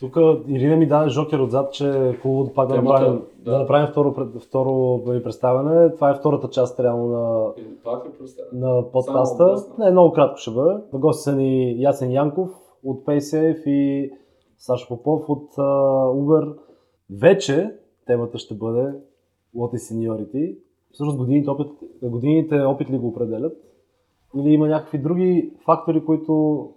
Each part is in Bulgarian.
Тук Ирина ми даде жокер отзад, че е хубаво пак да Темата, направим, да. да. направим второ, второ представяне. Това е втората част реално на, представя? на подкаста. Не, много кратко ще бъде. В гости са ни Ясен Янков от PaySafe и Сашо Попов от uh, Uber. Вече темата ще бъде is Seniority. Всъщност годините опит, годините опит ли го определят? Или има някакви други фактори, които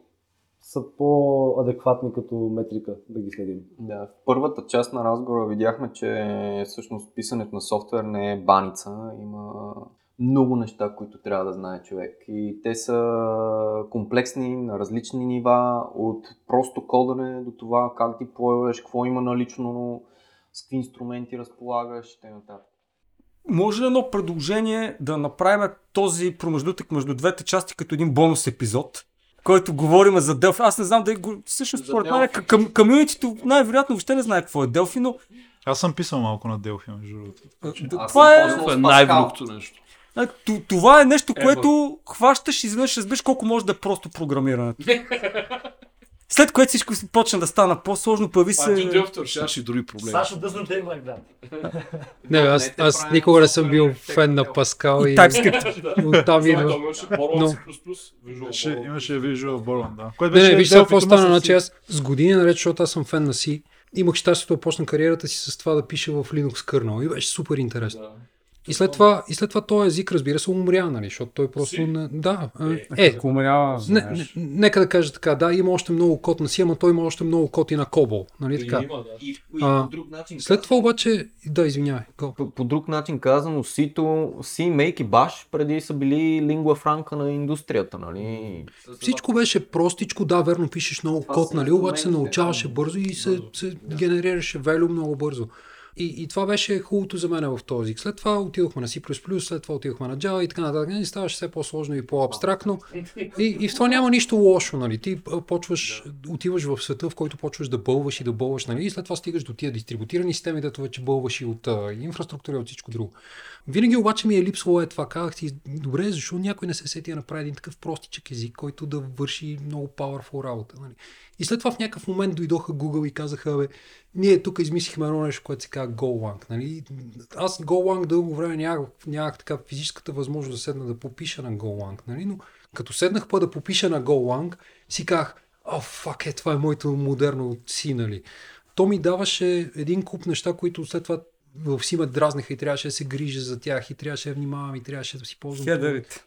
са по-адекватни като метрика да ги следим? Да, в първата част на разговора видяхме, че всъщност писането на софтуер не е баница. Има много неща, които трябва да знае човек. И те са комплексни на различни нива, от просто кодане до това как ти плъваш, какво има налично, с какви инструменти разполагаш и т.н. Може ли едно предложение да направим този промеждутък между двете части като един бонус епизод, който говорим за Делфи. Аз не знам дали го... Всъщност, според мен, към, комьюнитито най-вероятно въобще не знае какво е Делфи, но Аз съм писал малко на Делфи, между другото. това е... Това е с най-великото нещо. Това е нещо, Ева. което хващаш и изведнъж разбираш колко може да е просто програмирането. След което всичко си почна да стана по-сложно, появи А ти се... Делфтор решаваш и други проблеми. doesn't think like that. Не, аз, аз никога не съм бил фен на. Паскал и, TypeScript. Това идва. Но- Имаше, Visual Born, да. Което Не, не, виж сега какво стана, значи аз с години наред, защото аз съм фен на C, имах щастието да почна кариерата си с това да пиша в Linux kernel и беше супер интересно. И след това, и след това този език, разбира се, умря, нали, защото той просто Си? не... Да, Е, е, е умрява, не, не, нека да кажа така, да, има още много код на C, ама той има още много код и на Cobol, нали така. Има, да. И, и А, по друг начин След това обаче, да, извинявай, go. По, по друг начин казано, C-то, C, Make и Bash преди са били лингва франка на индустрията, нали? Всичко беше простичко, да, верно пишеш много Това код, нали, обаче се научаваше бързо и се, се генерираше value много бързо. И, и това беше хубавото за мен в този. След това отидохме на C++, след това отидохме на Java и така нататък. И ставаше все по-сложно и по-абстрактно. И, и в това няма нищо лошо, нали. Ти почваш, отиваш в света, в който почваш да бълваш и да бълваш, нали. И след това стигаш до тия дистрибутирани системи, дето вече бълваш и от а, инфраструктура и от всичко друго. Винаги обаче ми е липсвало е това. Казах си, добре, защо някой не се сети да направи един такъв простичък език, който да върши много powerful работа. Нали? И след това в някакъв момент дойдоха Google и казаха, бе, ние тук измислихме едно нещо, което се казва GoLang. Нали? Аз GoLang дълго време нямах, нямах така физическата възможност да седна да попиша на GoLang. Нали? Но като седнах па да попиша на GoLang, си казах, о, фак, е, това е моето модерно си, нали? То ми даваше един куп неща, които след това в си ме дразниха и трябваше да се грижа за тях и трябваше да внимавам и трябваше да си ползвам. Хедерите.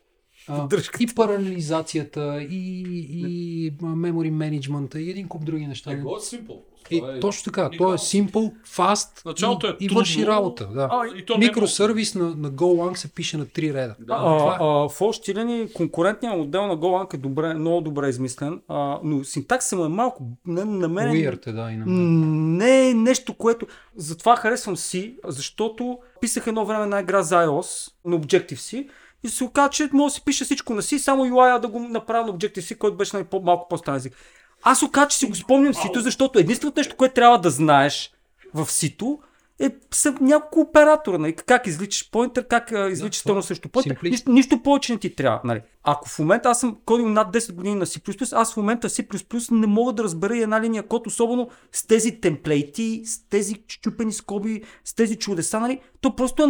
А, Дръжката. и паралелизацията, и, и memory менеджмента, и един куп други неща. Е, го е simple. И, Това е точно така, то е simple, fast Началото и, е и трудно. върши работа. Да. А, И то не е Микросервис на, на GoLang се пише на три реда. Да. Това е. А, а, в общи линии конкурентният модел на GoLang е добре, много добре измислен, а, но синтаксът му е малко на, на мен Weird е, да, и на мен. не е нещо, което... Затова харесвам C, защото писах едно време една игра за iOS на Objective-C и се оказа, че може да си пише всичко на C, само UI да го направя на Objective-C, който беше на по- малко по-стан език. Аз оказа, че си го спомням C, защото единственото нещо, което трябва да знаеш в C-то е са няколко оператора, нали? как извличаш поинтер, как а, извличаш стойност срещу поинтер. Нищо, нищо повече не ти трябва. Нали? Ако в момента аз съм кодил над 10 години на C++, аз в момента C++ не мога да разбера и една линия код, особено с тези темплейти, с тези чупени скоби, с тези чудеса, нали? То просто е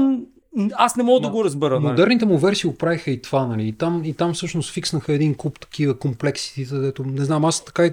аз не мога да го разбера. Нали? Модерните му версии оправиха и това, нали? И там, и там всъщност фикснаха един куп такива комплексити, дето не знам, аз така и,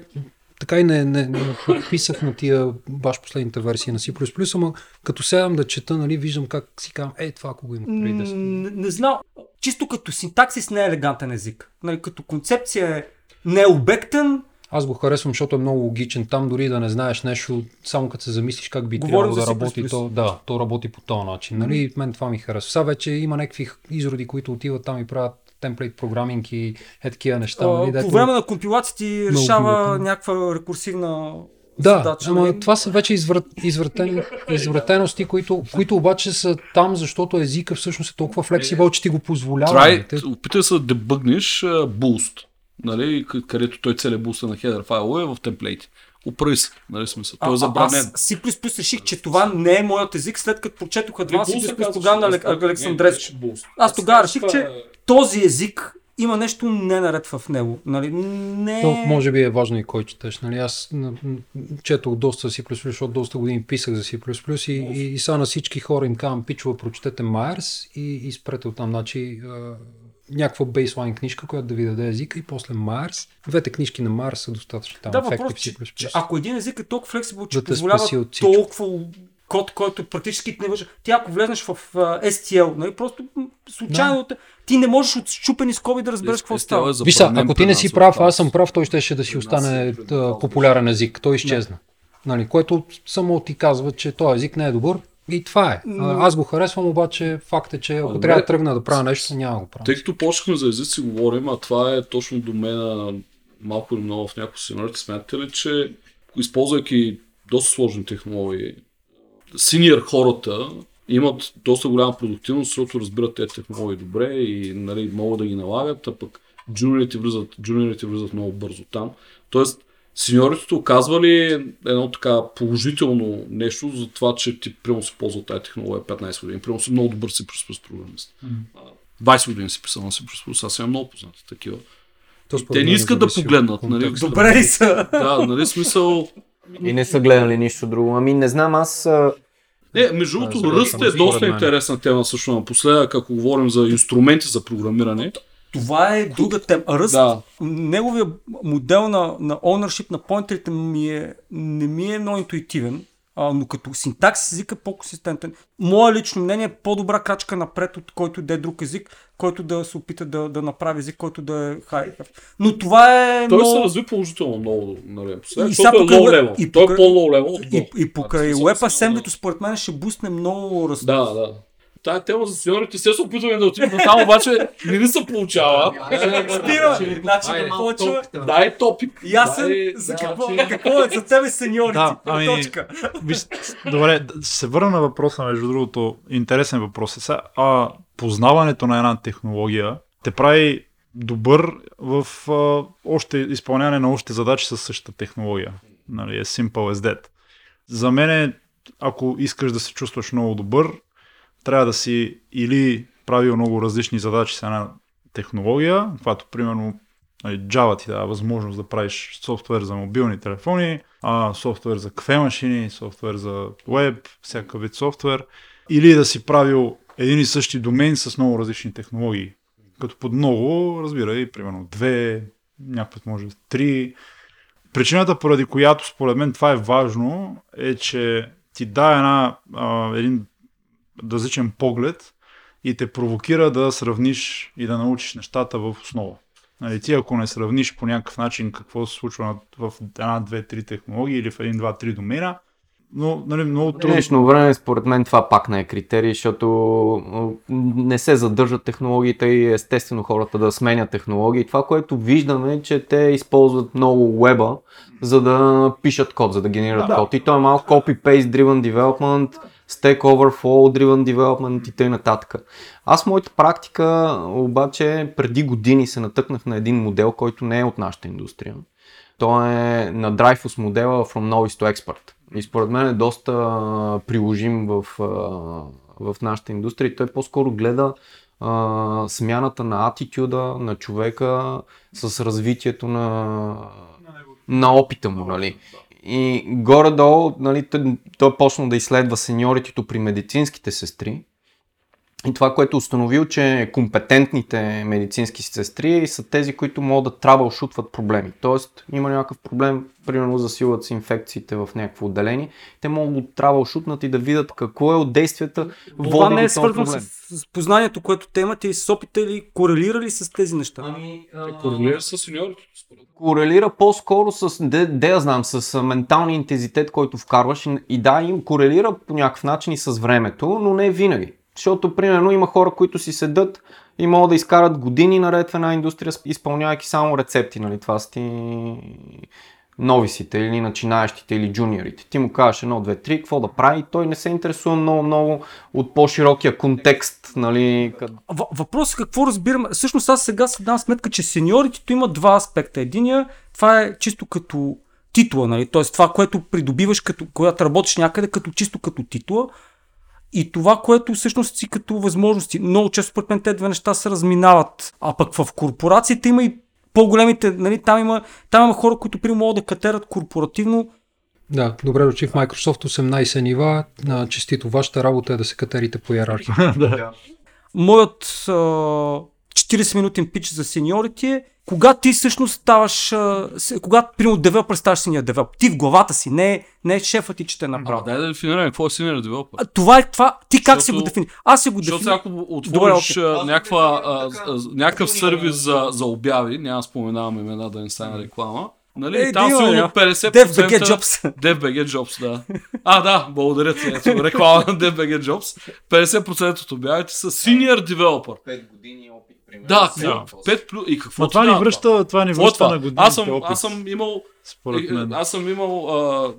така и не, не, не писах на тия баш последните версии на C++, ама като седам да чета, нали, виждам как си казвам, е, това ако го има преди 10 М, Не, не знам. Чисто като синтаксис не е елегантен език. Нали, като концепция е не е обектен, Аз го харесвам, защото е много логичен. Там дори да не знаеш нещо, само като се замислиш как би Говорим трябвало да работи, то, да, то работи по този начин. Нали? Мен това ми харесва. Сега вече има някакви изроди, които отиват там и правят темплейт програминг и е такива неща. а, Нали? по време на компилация ти решава някаква рекурсивна Да, задача. ама нали? това са вече изврат, извратен, извратености, които, които обаче са там, защото езика всъщност е толкова флексибъл, че ти го позволява. Трай, нали? Опитай се да дебъгнеш буст, нали, къ- където той целият буста на хедър файлове е в темплейт. Оправи се, нали смисъл. Той е забранен. Аз C++ реших, че това не е моят език, след като прочетох едва C++ тогава на че- Алек- Александреско. Не, не, Булс. Аз тогава реших, че този език има нещо не наред в него. Нали? Не... То може би е важно и кой четеш. Нали? Аз четох доста C++, защото доста години писах за C++ и, и, и сега на всички хора им казвам, пичува, прочетете Myers и, и спрете оттам. Значи, а, някаква бейслайн книжка, която да ви даде езика и после Myers. Двете книжки на Myers са достатъчно там. Да, ефекти въпрос, в че, че ако един език е толкова флексибъл, че Да позволява толкова код, който практически не може. Ти ако влезнеш в uh, STL, нали, просто случайно, да. ти не можеш от щупени скоби да разбереш какво Естествено става. е Виж ако ти не си прав, аз съм прав, той щеше да си остане популярен език. Той изчезна. Нали, което само ти казва, че този език не е добър. И това е. А, Аз го харесвам, обаче факт е, че ако Добре. трябва да тръгна да правя нещо, няма да го правя. Тъй като почнахме за езици говорим, а това е точно до мен малко или много в някои сценарите, смятате ли, че използвайки доста сложни технологии, синьор хората имат доста голяма продуктивност, защото разбират тези технологии добре и нали, могат да ги налагат, а пък джуниорите влизат, джуниорите влизат много бързо там. Тоест, сеньорите оказва ли едно така положително нещо за това, че ти примерно си ползва тази технология 15 години, примерно си много добър си програмист. А, 20 години си писал на C++, аз имам много познати такива. То те не мен искат да погледнат, нали? Добре са? Да, нали смисъл. И не са гледали нищо друго. Ами не знам, аз... Не, между другото, ръст е доста интересна тема също напоследък, ако говорим за инструменти за програмиране. Това е друга тема. Ръст, Да. неговия модел на, на ownership на поинтерите ми е, не ми е много интуитивен, а, но като синтаксис език е по-консистентен. Мое лично мнение е по-добра крачка напред от който да е друг език, който да се опита да, да направи език, който да е хай. Но това е Той много... се разви положително много, нали, напоследък, И е сега покрай low web- level. и Той е покрай- level от И, и покрай Web Assembly според мен ще бусне много ръст. Да, да. Тая тема за сеньорите се се опитваме да отидем там, обаче не ни се получава. Стига! Значи да почва. Дай топик. Ясен Дай- за да, какво, е за тебе сеньорите. Да, ами- Точка. Добре, да се върна на въпроса, между другото, интересен въпрос е сега. А, познаването на една технология те прави добър в а, още изпълняване на още задачи с същата технология. Нали, е simple as that. За мен, е, ако искаш да се чувстваш много добър, трябва да си или правил много различни задачи с една технология, каквато примерно нали, Java ти дава възможност да правиш софтуер за мобилни телефони, а, софтуер за кафе машини, софтуер за веб, всякакъв вид софтуер, или да си правил един и същи домен с много различни технологии. Като под много, разбира и примерно две, някакъв може три. Причината, поради която според мен това е важно, е, че ти дава една, а, един различен поглед и те провокира да сравниш и да научиш нещата в основа. Нали, ти ако не сравниш по някакъв начин какво се случва в една, две, три технологии или в един, два, три домена, но нали, много трудно. днешно време, според мен, това пак не е критерий, защото не се задържат технологиите и естествено хората да сменят технологии. Това, което виждаме е, че те използват много веба, за да пишат код, за да генерират Да. код. И то е малко copy-paste driven development, Stack Overflow driven development и т.н. Аз в моята практика обаче преди години се натъкнах на един модел, който не е от нашата индустрия. Той е на Dreyfus модела From Novice to Expert. И според мен е доста приложим в, в нашата индустрия. Той по-скоро гледа а, смяната на атитюда на човека с развитието на, на опита му. Нали. И горе-долу нали, той, той почнал да изследва сеньоритето при медицинските сестри. И това, което е установил, че компетентните медицински сестри са тези, които могат да трабълшутват проблеми. Тоест, има някакъв проблем, примерно засилват се инфекциите в някакво отделение, те могат да трабълшутнат и да видят какво е от действията Това води не до е свързано проблем. с, с познанието, което те имат и с опита или корелирали с тези неща. Ами, Корелира с сеньорите. корелира по-скоро с, де, де я знам, с а, менталния интензитет, който вкарваш и, и да, им корелира по някакъв начин и с времето, но не винаги. Защото, примерно, има хора, които си седат и могат да изкарат години наред в една индустрия, изпълнявайки само рецепти, нали? Това са ти новисите или начинаещите или джуниорите. Ти му кажеш едно, две, три, какво да прави, той не се интересува много, много от по-широкия контекст, нали, къд- е какво разбираме. Всъщност аз сега си дам сметка, че сеньоритето има два аспекта. Единия, това е чисто като титла, нали? т.е. това, което придобиваш, като, когато работиш някъде, като чисто като титла. И това, което всъщност си като възможности. Много често според мен те две неща се разминават. А пък в корпорациите има и по-големите, нали, там има, там има хора, които примерно могат да катерат корпоративно. Да, добре дошли в Microsoft 18 нива. На честито вашата работа е да се катерите по иерархия. да. Моят а, 40 минутен пич за сеньорите е кога ти всъщност ставаш, когато примерно девелопер ставаш синьор девелопер. Ти в главата си, не, не е шефът ти, че те направи. Дай да дефинираме какво е developer. А, това е това. Ти как си го Защото- дефини? Аз си го Защото дефини. сега, ако отвориш Добре, а, някаква, а, а, някакъв сервис за, за обяви, няма споменавам имена да не стане реклама, нали, Е, там сигурно няма. 50% DevBG Jobs. DevBG Jobs, да. А, да, благодаря ти. Ето, реклама на DevBG Jobs. 50% от обявите са senior developer. 5 години примерно. Да, какво 5 плюс. И какво Но ти това ни връща, това ни връща това? на годините Аз съм, опит, аз съм имал според мен. Аз съм имал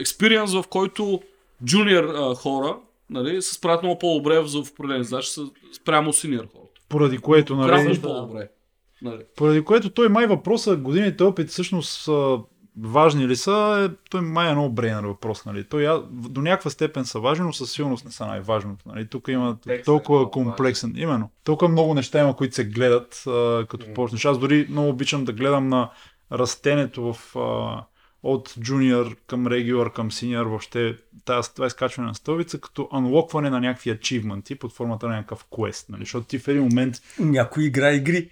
експириенс, в който джуниор а, хора нали, се справят много по-добре в определени задачи спрямо синьор хората. Поради което, нали, Прямо по-добре. Нали. Поради което той май въпроса, годините опит всъщност важни ли са, е, той май е много брейнер въпрос. Нали. Той до някаква степен са важни, но със сигурност не са най-важното. Нали. Тук има Текстът е толкова много комплексен. Именно. Толкова много неща има, които се гледат, а, като почнеш. Аз дори много обичам да гледам на растенето в, а, от джуниор към регулар към синьор, въобще тази, това изкачване на стълбица, като анлокване на някакви ачивменти под формата на някакъв квест. Нали. Защото ти в един момент Някой игра игри.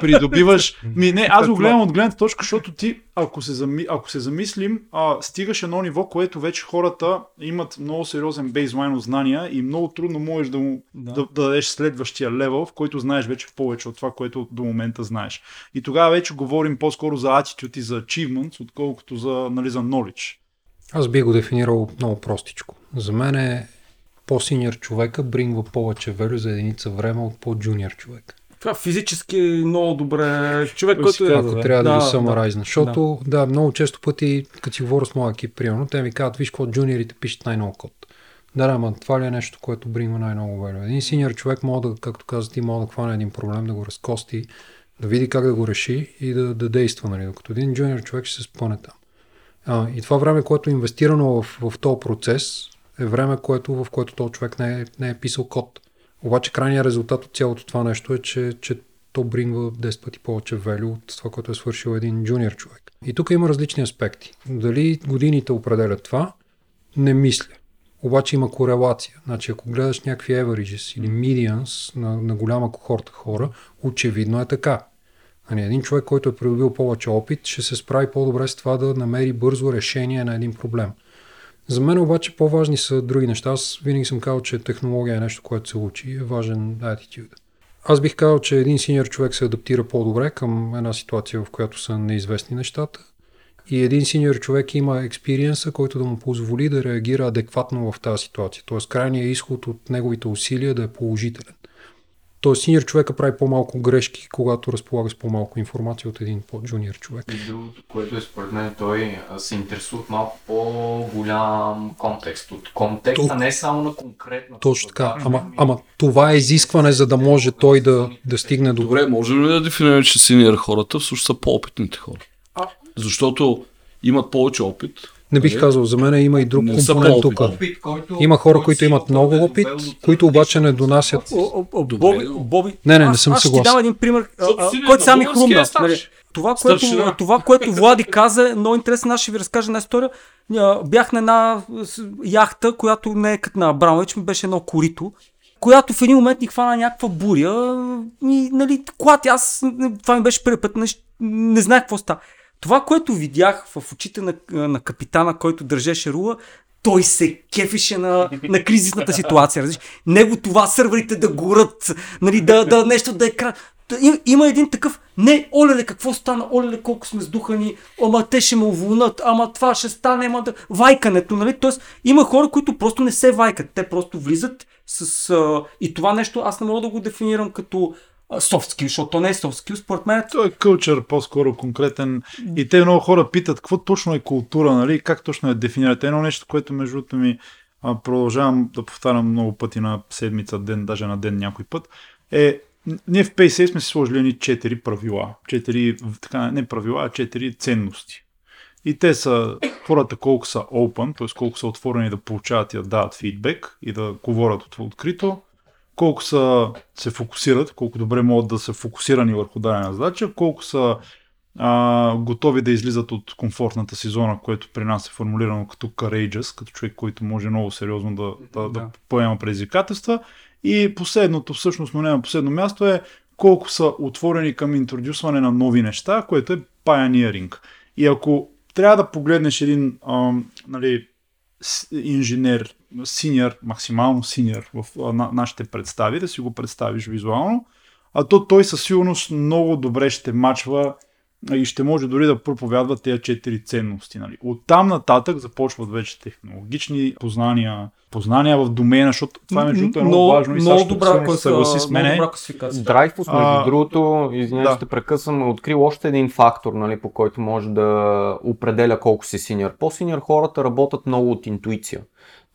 придобиваш. Ми, не, аз го гледам от гледната точка, защото ти, ако се, зами, ако се замислим, а, стигаш едно ниво, което вече хората имат много сериозен бейзлайн от знания и много трудно можеш да, му, да. Да, да дадеш следващия левел, в който знаеш вече повече от това, което до момента знаеш. И тогава вече говорим по-скоро за attitude и за achievements, отколкото за, нали, за knowledge. Аз би го дефинирал много простичко. За мен е по-синьор човека брингва повече велю за единица време от по-джуниор човек. Това физически е много добре. Човек, който е... Ако да, трябва да, да, го саморайзна. Защото, да. да. много често пъти, като си говоря с моя екип, примерно, те ми казват, виж какво джуниорите пишат най-много код. Да, да, ма това ли е нещо, което брингва най-много велю? Един синьор човек може да, както каза ти, може да хване един проблем, да го разкости, да види как да го реши и да, да действа, нали? Докато един джуниор човек ще се спъне там. А, и това време, което е инвестирано в, в този процес, е време, което, в което този човек не е, не е писал код. Обаче крайният резултат от цялото това нещо е, че, че то брингва 10 пъти повече велю от това, което е свършил един джуниор човек. И тук има различни аспекти. Дали годините определят това, не мисля. Обаче има корелация. Значи, ако гледаш някакви averages или medians на, на голяма кохорта хора, очевидно е така. Нали, един човек, който е придобил повече опит, ще се справи по-добре с това да намери бързо решение на един проблем. За мен обаче по-важни са други неща. Аз винаги съм казал, че технология е нещо, което се учи. Е важен attitude. Аз бих казал, че един синьор човек се адаптира по-добре към една ситуация, в която са неизвестни нещата. И един синьор човек има експириенса, който да му позволи да реагира адекватно в тази ситуация. Тоест крайният изход от неговите усилия да е положителен. Тоест синьор човека прави по-малко грешки, когато разполага с по-малко информация от един по-джуниор човек. И другото, което е според мен, той а, се интересува от малко по-голям контекст. От контекста, Тук. не само на конкретно. Точно така. Ама, ама това е изискване, за да може той да, да стигне до... Добре, можем ли да дефинираме, че синьор хората всъщност са по-опитните хора? А. Защото имат повече опит. Не бих Нали? казал, за мен има и друг Не компонент тук. Има хора, който които имат много довел опит, които обаче не донасят... Боби, Боби, Не, не, не аз, съм аз ще ти съгласен. дам един пример, който на сега ми български хрумна. е. Нали, това, което, това, което Влади каза, е много интересно. Аз ще ви разкажа една история. Бях на една яхта, която не е като на Абрамович, ми беше едно корито, която в един момент ни хвана някаква буря и, нали, клати, аз, това ми беше първи път, не, не знаех какво става. Това, което видях в очите на, на капитана, който държеше рула, той се кефише на, на кризисната ситуация. Разбираш? Него това сървърите да горят, нали, да, да нещо да е кра... Има един такъв, не, олеле, какво стана, олеле, колко сме сдухани, ама те ще ме уволнат, ама това ще стане, ама да... Вайкането, нали? Тоест, има хора, които просто не се вайкат, те просто влизат с... А... И това нещо аз не мога да го дефинирам като soft skill, защото то не е soft skill, според мен Той е кълчър по-скоро конкретен. И те много хора питат какво точно е култура, нали? Как точно е дефинирате. Едно нещо, което между другото ми продължавам да повтарям много пъти на седмица, ден, даже на ден някой път, е ние в PaySafe сме си сложили едни четири правила. Четири, така, не правила, а четири ценности. И те са хората колко са open, т.е. колко са отворени да получават и да дават фидбек и да говорят от- открито, колко са се фокусират, колко добре могат да са фокусирани върху дадена задача, колко са а, готови да излизат от комфортната си зона, което при нас е формулирано като courageous, като човек, който може много сериозно да, да, да. Да. поема предизвикателства. И последното, всъщност, но не на последно място е колко са отворени към интродюсване на нови неща, което е pioneering. И ако трябва да погледнеш един ам, нали, инженер, синьор, максимално синьор в на, нашите представи, да си го представиш визуално, а то той със сигурност много добре ще мачва и ще може дори да проповядва тези четири ценности. Нали. От там нататък започват вече технологични познания, познания в домена, защото това между другото е много, Много- важно и много Сашо добра се съгласи с класификация. Драйфус, между А, другото, извинявай, да. ще те прекъсвам, е открил още един фактор, нали, по който може да определя колко си синьор. По-синьор хората работят много от интуиция.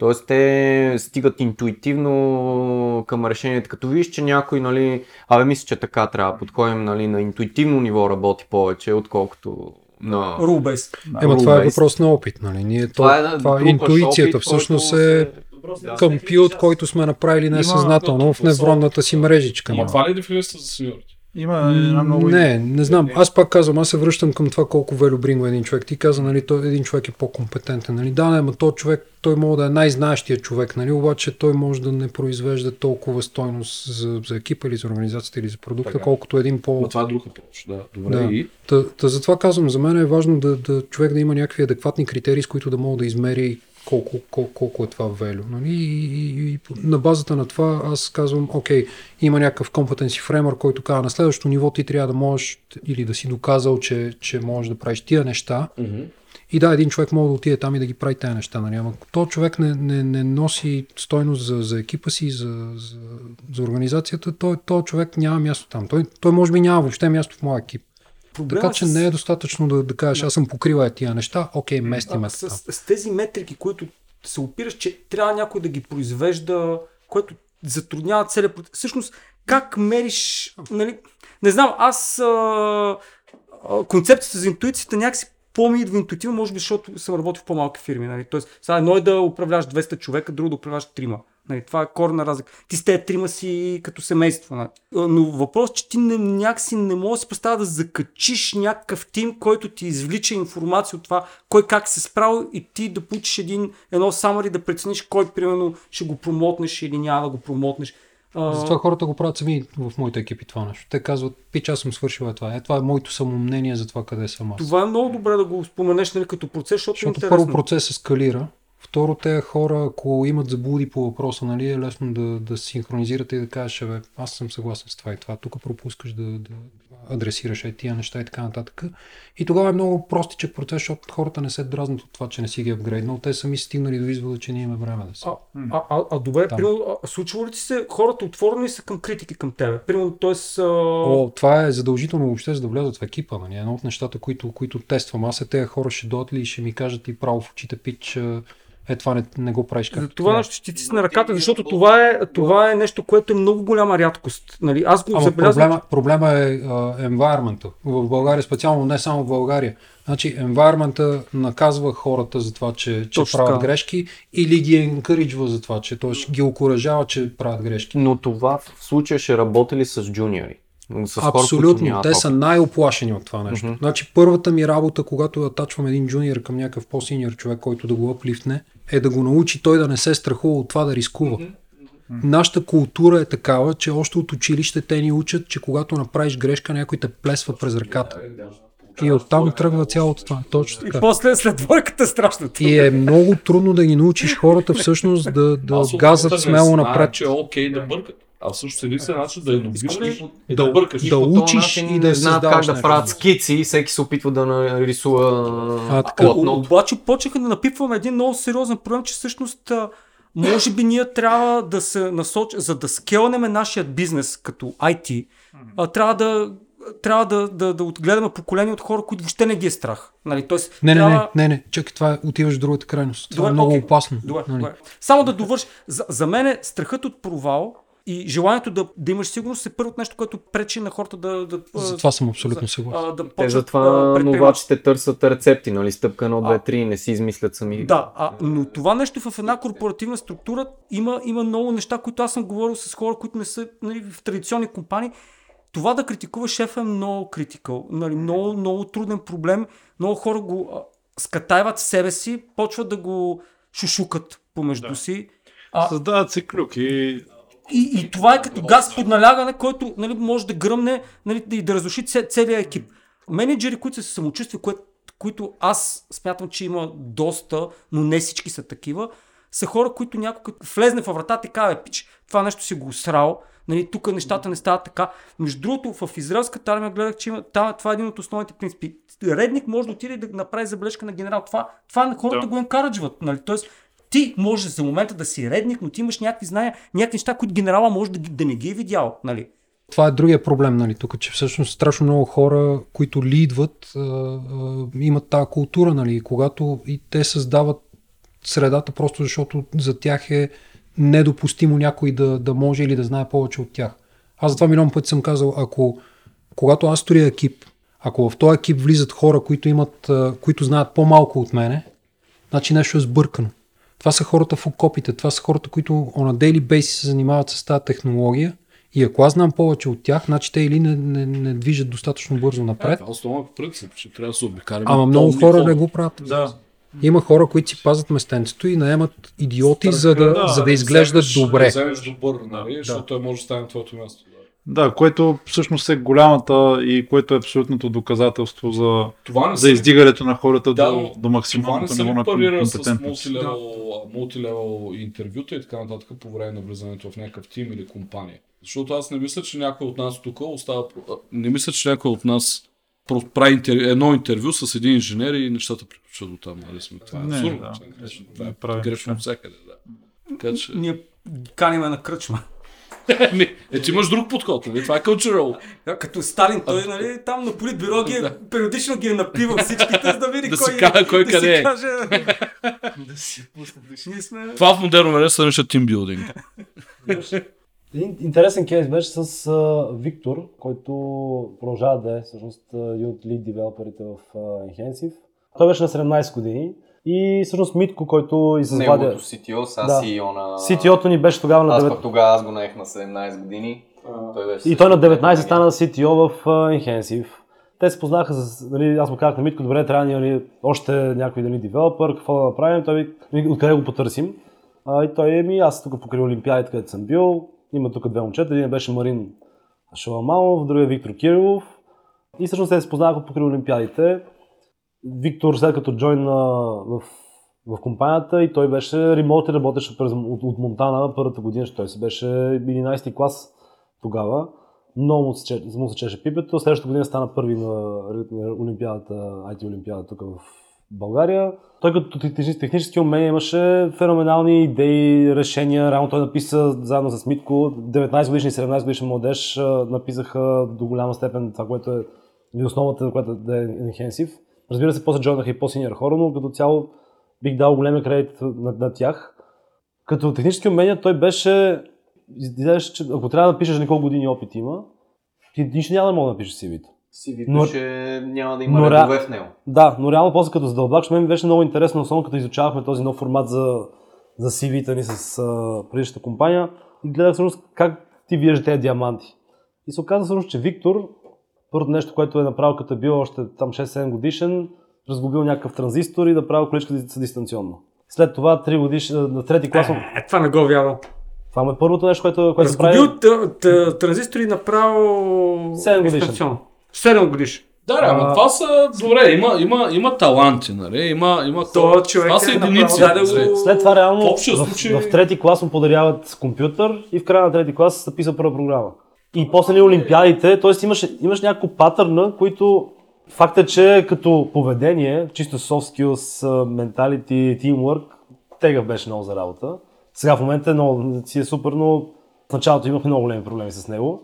Тоест те стигат интуитивно към решението. Като видиш, че някой, нали, абе мисля, че така трябва да подходим, нали, на интуитивно ниво работи повече, отколкото на... Рулбейс. Ема това е въпрос на опит, нали? Ние, то, Това е, това, трупаш интуицията опит, всъщност който е се- къмпилът, който сме направили несъзнателно в невронната си мрежичка. Ама това ли е дефиницията за сеньорите? Има една много... Не, не знам. Аз пак казвам, аз се връщам към това колко велю брингва един човек. Ти каза, нали, той, един човек е по-компетентен. Нали? Да, не, но той човек, той може да е най-знаещия човек, нали? обаче той може да не произвежда толкова стойност за, за екипа или за организацията или за продукта, Така. колкото един по... Но това е друг въпрос. Да, добре. Да. И Та, та затова казвам, за мен е важно да, да човек да има някакви адекватни критерии, с които да мога да измери колко, колко, колко е това велю. Нали? И, и, и на базата на това аз казвам, окей, има някакъв competency framework, който казва на следващото ниво ти трябва да можеш или да си доказал, че, че можеш да правиш тия неща. И да, един човек може да отиде там и да ги прави тези неща. Нали? Ама то човек не, не, не носи стойност за, за екипа си, за, за, за организацията, той, той човек няма място там. Той, той може би няма въобще място в моя екип. Проблема Така че с- не е достатъчно да, да кажеш, аз съм покрила тия неща, окей, местиме там. с, с тези метрики, които се опираш, че трябва някой да ги произвежда, което затруднява целият процес. Всъщност, как мериш, нали, не знам, аз а, а, концепцията за интуицията някакси по-ми идва интуитивно, може би, защото съм работил в по-малки фирми. Нали? Тоест, сега едно е да управляваш 200 човека, друго да управляваш трима. Нали? Това е корна разлика. Ти с тези трима си като семейство. Нали? Но въпрос, че ти не, някакси не можеш да си представя да закачиш някакъв тим, който ти извлича информация от това, кой как се справил и ти да получиш един, едно самари да прецениш кой примерно ще го промотнеш или няма да го промотнеш. А, Затова хората го правят сами в моите екипи това нещо. Те казват, пич, аз съм свършил е това. Е, това е моето самомнение за това къде съм аз. това е много добре да го споменеш нали, като процес, защото, Защото е първо процесът скалира, второ те хора, ако имат заблуди по въпроса, нали, е лесно да, да синхронизирате и да кажеш, бе, аз съм съгласен с това и това, тук пропускаш да, да адресираш е тия неща и така нататък. И тогава е много простичък процес, защото хората не се дразнат от това, че не си ги апгрейднал. Те сами са стигнали до извода, че ние имаме време да се. А, а, а, а добре, Там. примерно, а, случва ли се хората отворени са към критики към тебе? Примерно, т.е. О, това е задължително въобще за да влязат в екипа. Нали? Едно от нещата, които, които тествам. Аз е тези хора ще дойдат ли и ще ми кажат и право в очите пич, а, е това не, не го правиш За както това нещо ще ти тисне ръката, защото това е, това е нещо, което е много голяма рядкост. Нали, аз го Ама забелязвам. проблема, проблема е uh, environment В България специално, не само в България. Значи, environment наказва хората за това, че, че Точно правят грешки или ги енкъриджва за това, че т.е. ги окоръжава, че правят грешки. Но това в случая ще работи ли с джуниори? С Абсолютно, те са най-оплашени от това нещо. Мгм. Значи първата ми работа, когато атачвам един джуниор към някакъв по-синьор човек, който да го аплифтне, е да го научи той да не се страхува от това да рискува. Нашата култура е такава, че още от училище те ни учат, че когато направиш грешка, някой те плесва през ръката. И оттам тръгва цялото това. Точно И така. после след двойката е страшно. И е много трудно да ги научиш хората всъщност да, да газат смело напред. че е окей да бъркат. А всъщност единствен начин да иновираш е да бъркаш. да По този учиш и да не знаят как да правят скици и всеки се опитва да нарисува А, така. платното. Обаче почнаха да напипваме един много сериозен проблем, че всъщност може би ние трябва да се насочим, за да скелнеме нашия бизнес като IT, трябва да трябва да, да, да отгледаме поколение от хора, които въобще не ги е страх. Нали? Тоест, Не, не, трябва... не, не, не, чакай, това е, отиваш в другата крайност. Това Добре, е много окей. опасно. Добре, нали? добре. Само да довърши. За, за мен е страхът от провал И желанието да, да имаш сигурност е първото нещо, което пречи на хората да, да, За това съм абсолютно а, да Те затова да новачите търсят рецепти, нали? Стъпка 1, 2, А. 3, не си измислят сами. Да, а, но това нещо в една корпоративна структура има, има много неща, които аз съм говорил с хора, които не са нали, в традиционни компании. Това да критикува шефа е много критикал. Нали, много, много труден проблем. Много хора го а, скатайват в себе си, почват да го шушукат помежду Да. си. А, Създават се клюки. И, и това е като газ под налягане, който нали, може да гръмне нали, и да разруши це- целият екип. Менеджери, които са самочувствие, кое, които аз смятам, че има доста, но не всички са такива, са хора, които някой влезне в вратата и каже, пич, това нещо си го срал, нали, тук нещата не стават така. Между другото, в израелската армия гледах, че има, там, това е един от основните принципи. Редник може да отиде да направи забележка на генерал. Това, това хората Да. го енкараджват. Нали? Тоест, ти можеш за момента да си редник, но ти имаш някакви знания, някакви неща, които генерала може да, да не ги е видял. Нали? Това е другия проблем, нали, тук, че всъщност страшно много хора, които лидват, имат тази култура, нали, когато и те създават средата, просто защото за тях е недопустимо някой да, да може или да знае повече от тях. Аз затова милион пъти съм казал, ако когато аз строя екип, ако в този екип влизат хора, които, имат, които знаят по-малко от мене, значи нещо е сбъркано. Това са хората в окопите, това са хората, които on a daily basis се занимават с тази технология и ако аз знам повече от тях, значи те или не, не, не движат достатъчно бързо Е, напред, това е основен принцип, че трябва да се обикараме. ама много хора не го правят. Да. Има хора, които си пазят местенцето и наемат идиоти, за да, да, за да Да изглеждат вземеш- добре. Да вземеш добър, нали? Защото той може да стане твоето място. Да. Да, което всъщност е голямата и което е абсолютното доказателство за, Това не за се- издигането на хората Да, до, до Това не максималното се ниво на парира с компетентност. мултилевел, мултилевел интервюта и така нататък по време на влизането в някакъв тим или компания. Защото аз не мисля, че някой от нас тук остава... Не мисля, че някой от нас прави интер... едно интервю с един инженер и нещата приключват до там. Нали сме? Това е Не, абсурдно. да. Това е грешно. Това Не е всекъде. Да. Така че... Ние каниме на кръчма. Еми, е, ти имаш друг подход, нали? Това е cultural. Да, Като Сталин, той нали, там на политбюро ги е, Да. периодично ги е напивал всичките, за да види Да кой, си каже кой да къде си е. Каже, да си пусне души. Ние сме... Това в модерно време се нарича тимбилдинг. Един интересен кейс беше с а, Виктор, който продължава да е всъщност един от лид девелоперите в а, Enhensive. Той беше на 17 години и всъщност Митко, който извади... Неговото CTO, сега Да. CEO на... CTO-то ни беше тогава на Аз 9... пък тогава аз го наех на 17 години. Той беше И той на 19 стана CTO в uh, Enhensive. Те се познаха с, нали, аз му казах на Митко, добре, трябва ни нали, още някой нали, девелопър, какво да направим, той нали, откъде го потърсим. А, и той ми, аз тук покрай Олимпиадите, където съм бил, има тук две момчета, един беше Марин Шаламалов, другия е Виктор Кирилов. И всъщност те се познаха покрай Олимпиадите. Виктор след като джойна в, в компанията и той беше ремонт и работеше през, от, от Монтана първата година, той си беше 11 клас тогава. Много му се, чеше пипето. Следващата година стана първи на, на Олимпиадата, IT Олимпиада тук в България. Той като технически, умения имаше феноменални идеи, решения. Реално той написа заедно с Митко, 19 годишни и 17 годишни младеж, написаха до голяма степен това, което е основата, която да е Enhensive. Разбира се, после джойнаха и по-синьор хора, но като цяло бих дал големия кредит на, на тях. Като технически умения той беше, изглеждаше, че ако трябва да напишеш на колко години опит има, ти нищо няма да мога да напишеш CV-то. CV Но- ще няма да има но редове ре- в него. Да, но реално после като задълбач, мен ми беше много интересно, особено като изучавахме този нов формат за, за CV-та ни с а, предишната компания и гледах всъщност как ти виждаш тези диаманти. И се оказа всъщност, че Виктор, първото нещо, което е направил като е бил още там 6-7 годишен, разгубил някакъв транзистор и да правил количката дистанционно. След това 3 годиш, на трети клас, Е, това не го вярвам. това е първото нещо, което, което прави. Разгубил т- т- транзистори направо... Седем годишен. дистанционно. Седем годиш. Да, да, ама това са, добре, има, има, има таланти, нали? Има, има То човек това е са направо единици. нали? го- След това реално В в, в трети клас му подаряват компютър и в края на трети клас се писа първа програма. И после ни олимпиадите, т.е. имаш, имаш няколко патърна, които факт е, че като поведение, чисто soft skills, mentality, teamwork, тегъв беше много за работа. Сега в момента е много, си е супер, но в началото имахме много големи проблеми с него.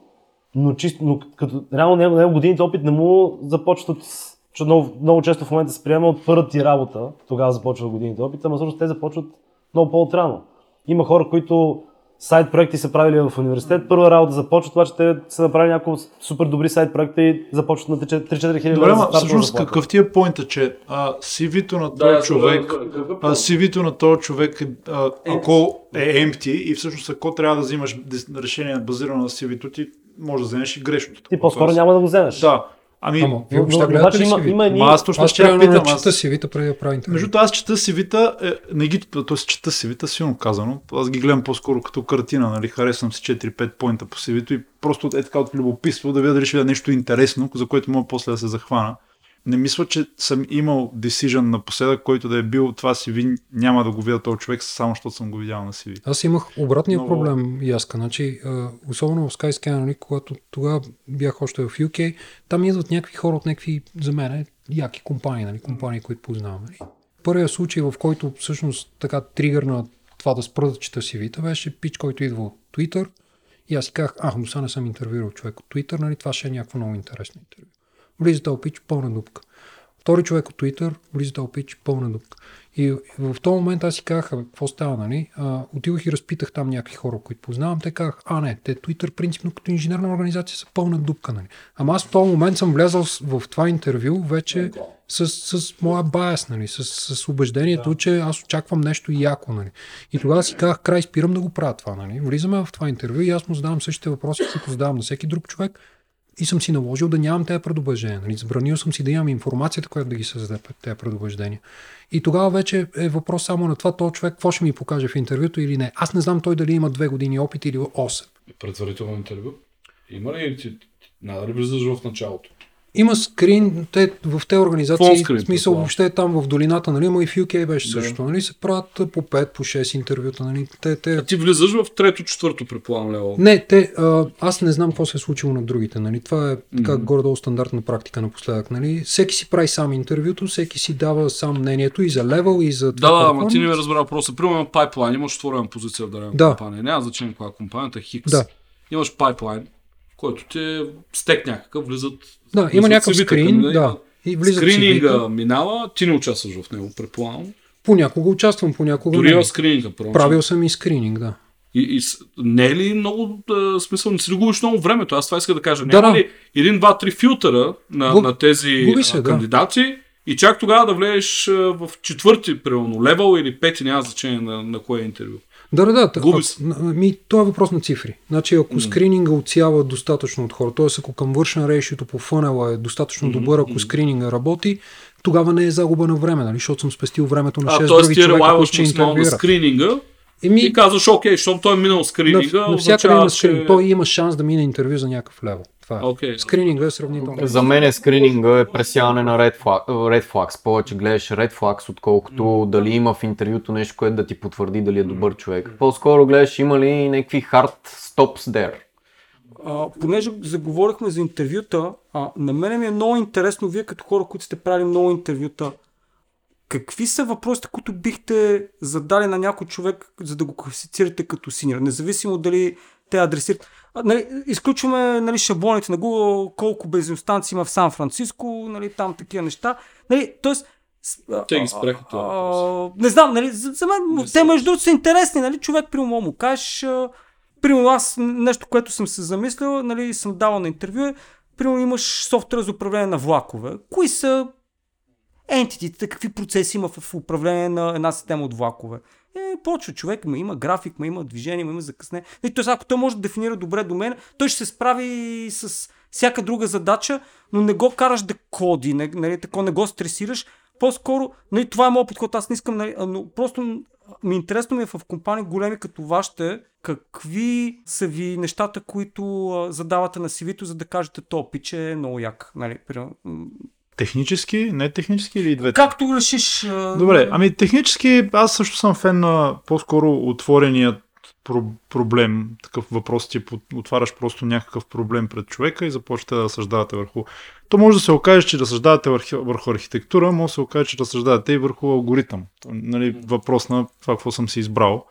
Но, чисто, но като реално него, годините опит не му започват от защото много, много често в момента се приема от първата ти работа, тогава започва годините опит, ама всъщност те започват много по-отрано. Има хора, които сайт проекти са правили в университет, първа работа започват, обаче те са направили няколко супер добри сайт проекта и започват на 3-4 хиляди Добре, ама всъщност заплата. какъв ти е поинта, че а, CV-то на Да, този аз човек, а. CV-то на този човек, е, а, ако е empty и всъщност ако трябва да взимаш решение базирано на CV-то ти, може да вземеш и грешното. Ти по-скоро няма да го вземеш. Да. Ами, Ама, вие въобще но, гледате обаче ли има, CV? има едни... ма аз точно Аз ще я питам. чета Аз, CV-та преди да правя интервю. между аз чета CV-та, е, не ги, т.е. чета CV-та, силно казано. Аз ги гледам по-скоро като картина, нали? Харесвам си 4-5 поинта по CV-то и просто е така от любопитство да видя дали ще видя нещо интересно, за което мога после да се захвана. Не мисля, че съм имал decision напоследък, който да е бил това CV, няма да го видя този човек, само защото съм го видял на CV. Аз имах обратния Много- проблем, Яска. Значи, особено в Skyscanner, нали, когато тогава бях още в UK, там идват някакви хора от някакви, за мен, яки компании, нали, компании, които познавам. Нали. Първият случай, в който всъщност така тригърна това да спра да чета CV-та, беше пич, който идва от Twitter. И аз си казах, ах, до сега не съм интервюирал човек от Twitter, нали, това ще е някакво много интересно интервю. Влиза този пич, пълна дупка. Втори човек от Twitter, влиза този пич, пълна дупка. И в този момент аз си казах, «Абе, какво става, нали? А, отидох и разпитах там някакви хора, които познавам. Те казах, а не, те Twitter принципно като инженерна организация са пълна дупка, нали? Ама аз в този момент съм влязал в това интервю вече с, с моя баяс, нали? С, с убеждението, че аз очаквам нещо яко, нали? И тогава си казах, край, спирам да го правя това, нали? Влизаме в това интервю и аз му задавам същите въпроси, които задавам на всеки друг човек и съм си наложил да нямам тези предубеждения. Нали? Забранил съм си да имам информацията, която да ги създаде тези предубеждения. И тогава вече е въпрос само на това, този човек какво ще ми покаже в интервюто или не. Аз не знам той дали има две години опит или 8. Предварително интервю. Има ли ти надали влизаш в началото? Има скрин, те в тези организации, Фон скрин, в смисъл предполагам. въобще там в долината, нали, но и в UK беше Да. също, нали, се правят по 5, по 6 интервюта, нали, те, те, А ти влизаш в трето, четвърто, предполагам, лево. Не, те, а, аз не знам какво се е случило на другите. Нали? Това е така Мгм. горе-долу стандартна практика напоследък. Нали? Всеки си прави сам интервюто, всеки си дава сам мнението и за левел, и за това. Да, да, ама ти не е. ме разбра въпроса. Примерно пайплайн, имаш отворена позиция в дадена Да. компания. Няма значение коя е компанията, Хикс. Да. Имаш пайплайн, който ти е стек някакъв, влизат. Да, има някакъв скрин, да. него. И влизат Скрининга минава, ти не участваш в него, предполагам. Понякога участвам, понякога Дори не. скрининга. първо. Правил съм и скрининг, да. И, и не е ли много да, смисъл, не си ли губиш много времето? Аз това иска да кажа. Да, Няма да. ли един, два, три филтъра на, Губ- на тези се, а, да. кандидати и чак тогава да влезеш в четвърти, примерно, левел или пети, няма значение на, на кое е интервю. Да, да, да. Губи се. Ми, то е въпрос на цифри. Значи, ако скрининга отсява достатъчно от хора, т.е. ако conversion ratio по фънела е достатъчно добър, ако скрининга работи, тогава не е загуба на време, нали? защото съм спестил времето на 6 А, други ти човека, които ще максимално на интервюират. скрининга Еми, и казваш, окей, защото той е минал скрининга, на, навсякъде има скрининг. че... Той има шанс да мине интервю за някакъв левел. Това е. Окей. Скрининга е сравнително. За мен е скрининга е пресяване на red, flag, red flags. Повече гледаш red flags, отколкото дали има в интервюто нещо, което да ти потвърди дали е добър човек. По-скоро гледаш има ли някакви hard stops there. А, понеже заговорихме за интервюта, а, на мен ми е много интересно, вие като хора, които сте правили много интервюта, какви са въпросите, които бихте задали на някой човек, за да го класифицирате като синьор, независимо дали те адресират. Нали, изключваме нали, шаблоните на Google, колко бензиностанции има в Сан Франциско, нали, там такива неща. Нали, тоест, Те ги спряха това. Не знам, нали, за, за мен те между другото са интересни, нали, човек при му кажеш, Примерно аз нещо, което съм се замислил, нали, съм давал на интервю, е, примерно имаш софтуер за управление на влакове. Кои са ентитите, какви процеси има в управление на една система от влакове? Е, почва човек, ма има график, ма има движение, ма има закъсне. И т.е. ако той може да дефинира добре до мен, той ще се справи с всяка друга задача, но не го караш да коди, не, нали, тако не го стресираш. По-скоро, нали, това е моят подход, аз не искам, нали, но просто ми интересно ми е в компании големи като вашите, какви са ви нещата, които задавате на CV-то, за да кажете, то пич е много як. Нали, Технически, не технически или двете? както решиш. Добре, ами технически аз също съм фен на по-скоро отвореният про- проблем, такъв въпрос ти отваряш просто някакъв проблем пред човека и започвате да разсъждавате върху. То може да се окаже, че разсъждавате върху, върху архитектура, може да се окаже, че разсъждавате и върху алгоритъм. Нали, въпрос на това, какво съм си избрал.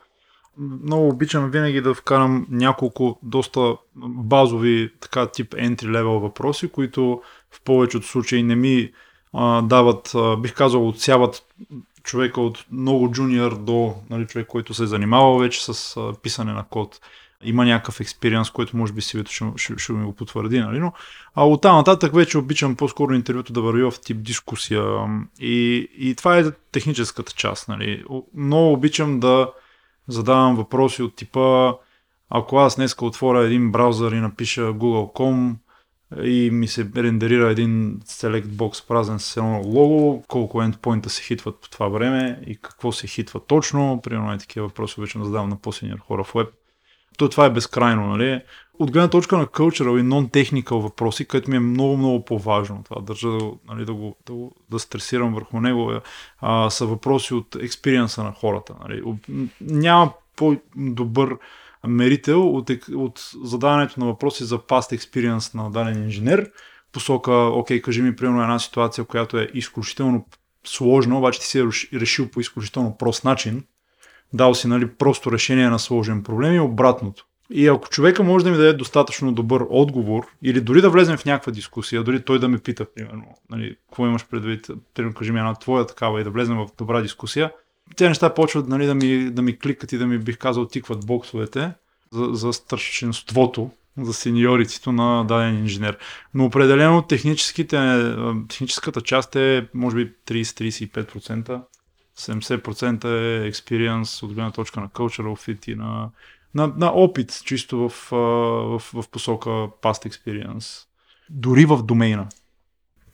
Много обичам винаги да вкарам няколко доста базови така тип entry level въпроси, които в повечето случаи не ми а, дават, а, бих казал, отсяват човека от много джуниор до нали, човек, който се е занимавал вече с а, писане на код. Има някакъв експириенс, който може би си ще, ще, ще ми го потвърди, нали? но а от там нататък вече обичам по-скоро интервюто да върви в тип дискусия и, и това е техническата част. Нали? Много обичам да задавам въпроси от типа ако аз днес отворя един браузър и напиша google.com и ми се рендерира един select box празен с едно лого, колко endpoint се хитват по това време и какво се хитва точно. Примерно е такива въпроси обичам да задавам на по-синьор хора в web. То това е безкрайно, нали? От гледна точка на cultural и non-technical въпроси, където ми е много, много по-важно. Това държа да, нали, да, го, да, го, да стресирам върху него. А, са въпроси от експириенса на хората. Нали? Няма по-добър мерител от, от задаването на въпроси за past experience на даден инженер, посока, окей, кажи ми примерно една ситуация, която е изключително сложна, обаче ти си е решил по изключително прост начин, дал си нали, просто решение на сложен проблем и обратното. И ако човека може да ми даде достатъчно добър отговор, или дори да влезем в някаква дискусия, дори той да ме пита, примерно, нали, какво имаш предвид, примерно, кажи ми една твоя такава и да влезем в добра дискусия, тези неща почват нали, да, ми, да ми кликат и да ми бих казал тикват боксовете за, за страшенството, за сеньориците на даден инженер. Но определено техническите, техническата част е може би 30-35%. 70% е experience от гледна точка на cultural fit и на, на, на опит, чисто в, в, в посока past experience. Дори в домейна.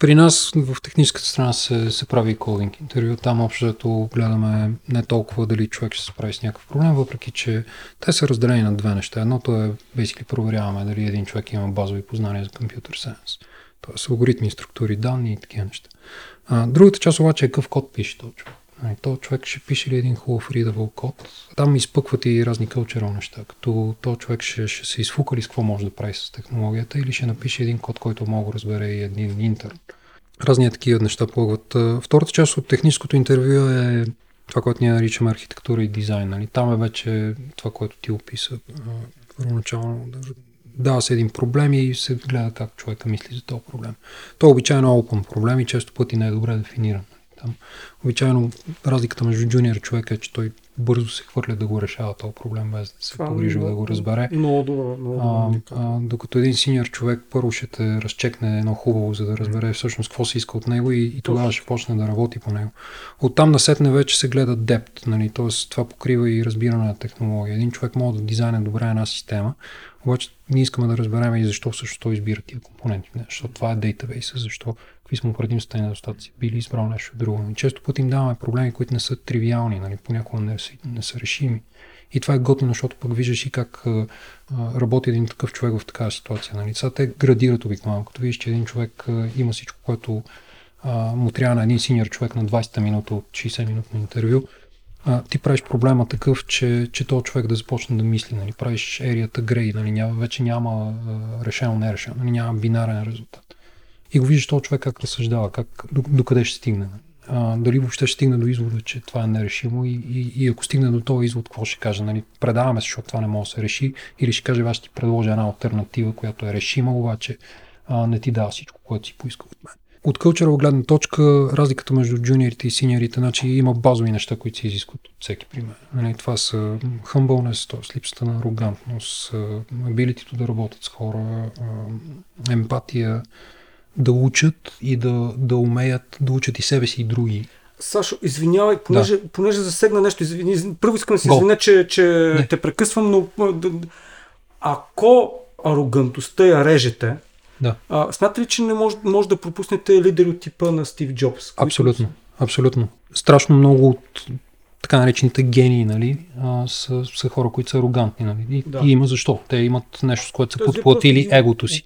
При нас в техническата страна се, се прави кодинг интервю. Там общо гледаме не толкова дали човек ще се справи с някакъв проблем, въпреки че те са разделени на две неща. Едното е, basically, проверяваме дали един човек има базови познания за компютър сайенс. Тоест алгоритми, структури, данни и такива неща. А, другата част обаче е какъв код пише този човек. То човек ще пише ли един хубав readable код. Там изпъкват и разни cultural неща, като то човек ще, ще се изфука ли с какво може да прави с технологията или ще напише един код, който мога да разбере и един интерн. Разни такива неща плъгват. Втората част от техническото интервю е това, което ние наричаме архитектура и дизайн. Нали? Там е вече това, което ти описа първоначално. Дава се един проблем и се гледа как човека мисли за този проблем. То обичайно е open проблем и често пъти не е добре дефиниран. Там, обичайно разликата между джуниор човека е, че той бързо се хвърля да го решава този проблем, без да се погрижва да го разбере. Много добро. Много а, а, докато един синьор човек първо ще те разчекне едно хубаво, за да разбере всъщност какво се иска от него и, и тогава ще почне да работи по него. Оттам насетне вече се гледа депт, нали? т.е. това покрива и разбиране на технология. Един човек може да дизайне добре една система, обаче ние искаме да разберем и защо също той избира тия компоненти. Защо това е дейтабейса, защо какви сме предимствата и недостатъци, били избрал нещо друго. И често пъти им даваме проблеми, които не са тривиални, нали? понякога не са, не са решими. И това е готино, защото пък виждаш и как а, работи един такъв човек в такава ситуация. Нали? Сега те градират обикновено. Като видиш, че един човек а, има всичко, което а, му трябва на един синьор човек на 20-та минута от 60 минутно интервю, а, ти правиш проблема такъв, че, че този човек да започне да мисли. Нали? Правиш ерията грей, нали? няма, вече няма а, решено, нали? няма бинарен резултат и го виждаш този човек как разсъждава, как, докъде ще стигне. А, дали въобще ще стигне до извода, че това е нерешимо и, и, и ако стигне до този извод, какво ще каже? Нали? Предаваме се, защото това не може да се реши или ще каже, аз ще ти предложа една альтернатива, която е решима, обаче а, не ти дава всичко, което си поиска от мен. От кълчера гледна точка, разликата между джуниорите и синьорите, значи има базови неща, които се изискват от всеки пример. Нали, това са humbleness, т.е. липсата на арогантност, ability да работят с хора, емпатия, да учат и да, да умеят да учат и себе си и други. Сашо, извинявай, понеже, да. понеже засегна нещо, извини, първо искам да се извиня, че, че те прекъсвам, но ако арогантостта я режете, да. а, смятате ли, че не може, може да пропуснете лидери от типа на Стив Джобс? Абсолютно, които... абсолютно. Страшно много от така наречените гении, нали, а, са, са хора, които са арогантни. Нали, и, да. и има защо. Те имат нещо, с което са подплатили просто... егото си.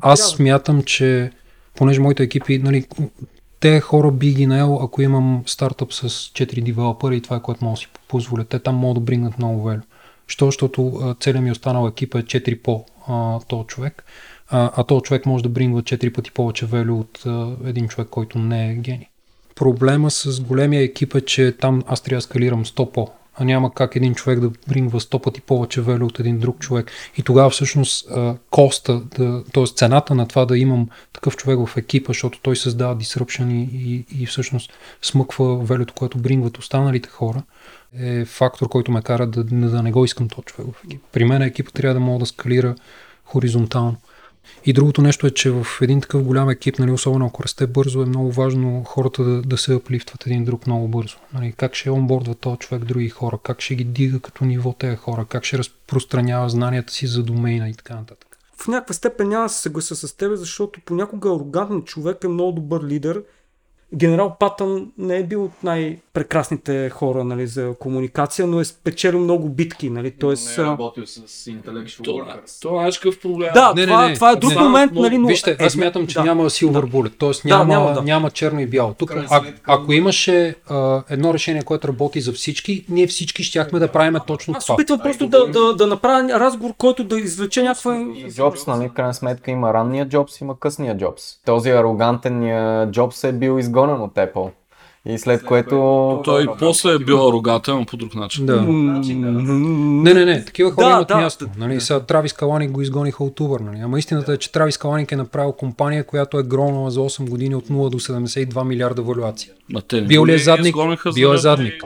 Аз смятам, че понеже моите екипи, нали, те хора би ги наел, ако имам стартъп с 4 девелопера и това е което мога да си позволя. Те там могат да бригнат много велю. Що? Защото целият ми останал екип е 4 по а, този човек, а, а този човек може да брингва 4 пъти повече велю от а, един човек, който не е гений. Проблема с големия екип е, че там аз трябва да скалирам 100 по а няма как един човек да брингва 100 пъти повече велю от един друг човек. И тогава всъщност коста, да, т.е. цената на това да имам такъв човек в екипа, защото той създава disruption и, и, и всъщност смъква велюто, което брингват останалите хора, е фактор, който ме кара да, да не го искам този човек в екипа. При мен екипа трябва да мога да скалира хоризонтално. И другото нещо е, че в един такъв голям екип, нали, особено ако расте бързо, е много важно хората да, да се аплифтват един друг много бързо. Нали, как ще онбордва този човек други хора, как ще ги дига като ниво тези хора, как ще разпространява знанията си за домейна и така нататък. В някаква степен няма да се съглася с теб, защото понякога арогантен човек е много добър лидер Генерал Патън не е бил от най-прекрасните хора нали, за комуникация, но е спечелил много битки. Нали, тоест, не е работил с intellectual workers. Това е какъв проблем. Да, не, това, не, не, това е друг не, момент. Но, нали, но... Вижте, аз смятам, че да. няма silver да. bullet, т.е. няма, да, няма, да. няма черно и бяло. Тук, а, ако имаше а, едно решение, което работи за всички, ние всички щяхме да правим точно аз това. Аз опитвам просто да, да, да направя разговор, който да извлече някаква... Джобс, нали, в крайна сметка има ранния Джобс, има късния Джобс. Този арогантен Джобс е бил изгонен изгонен от Apple. И след което... Той после е бил арогатен, но по друг начин. Да. Не, не, не. Такива хора да, имат да, място. Нали, сега Травис Каланик го изгониха от Uber. Нали. Ама истината е, че Травис Каланик е направил компания, която е гронала за 8 години от 0 до 72 милиарда валюация. Бил ли е задник? Бил е задник.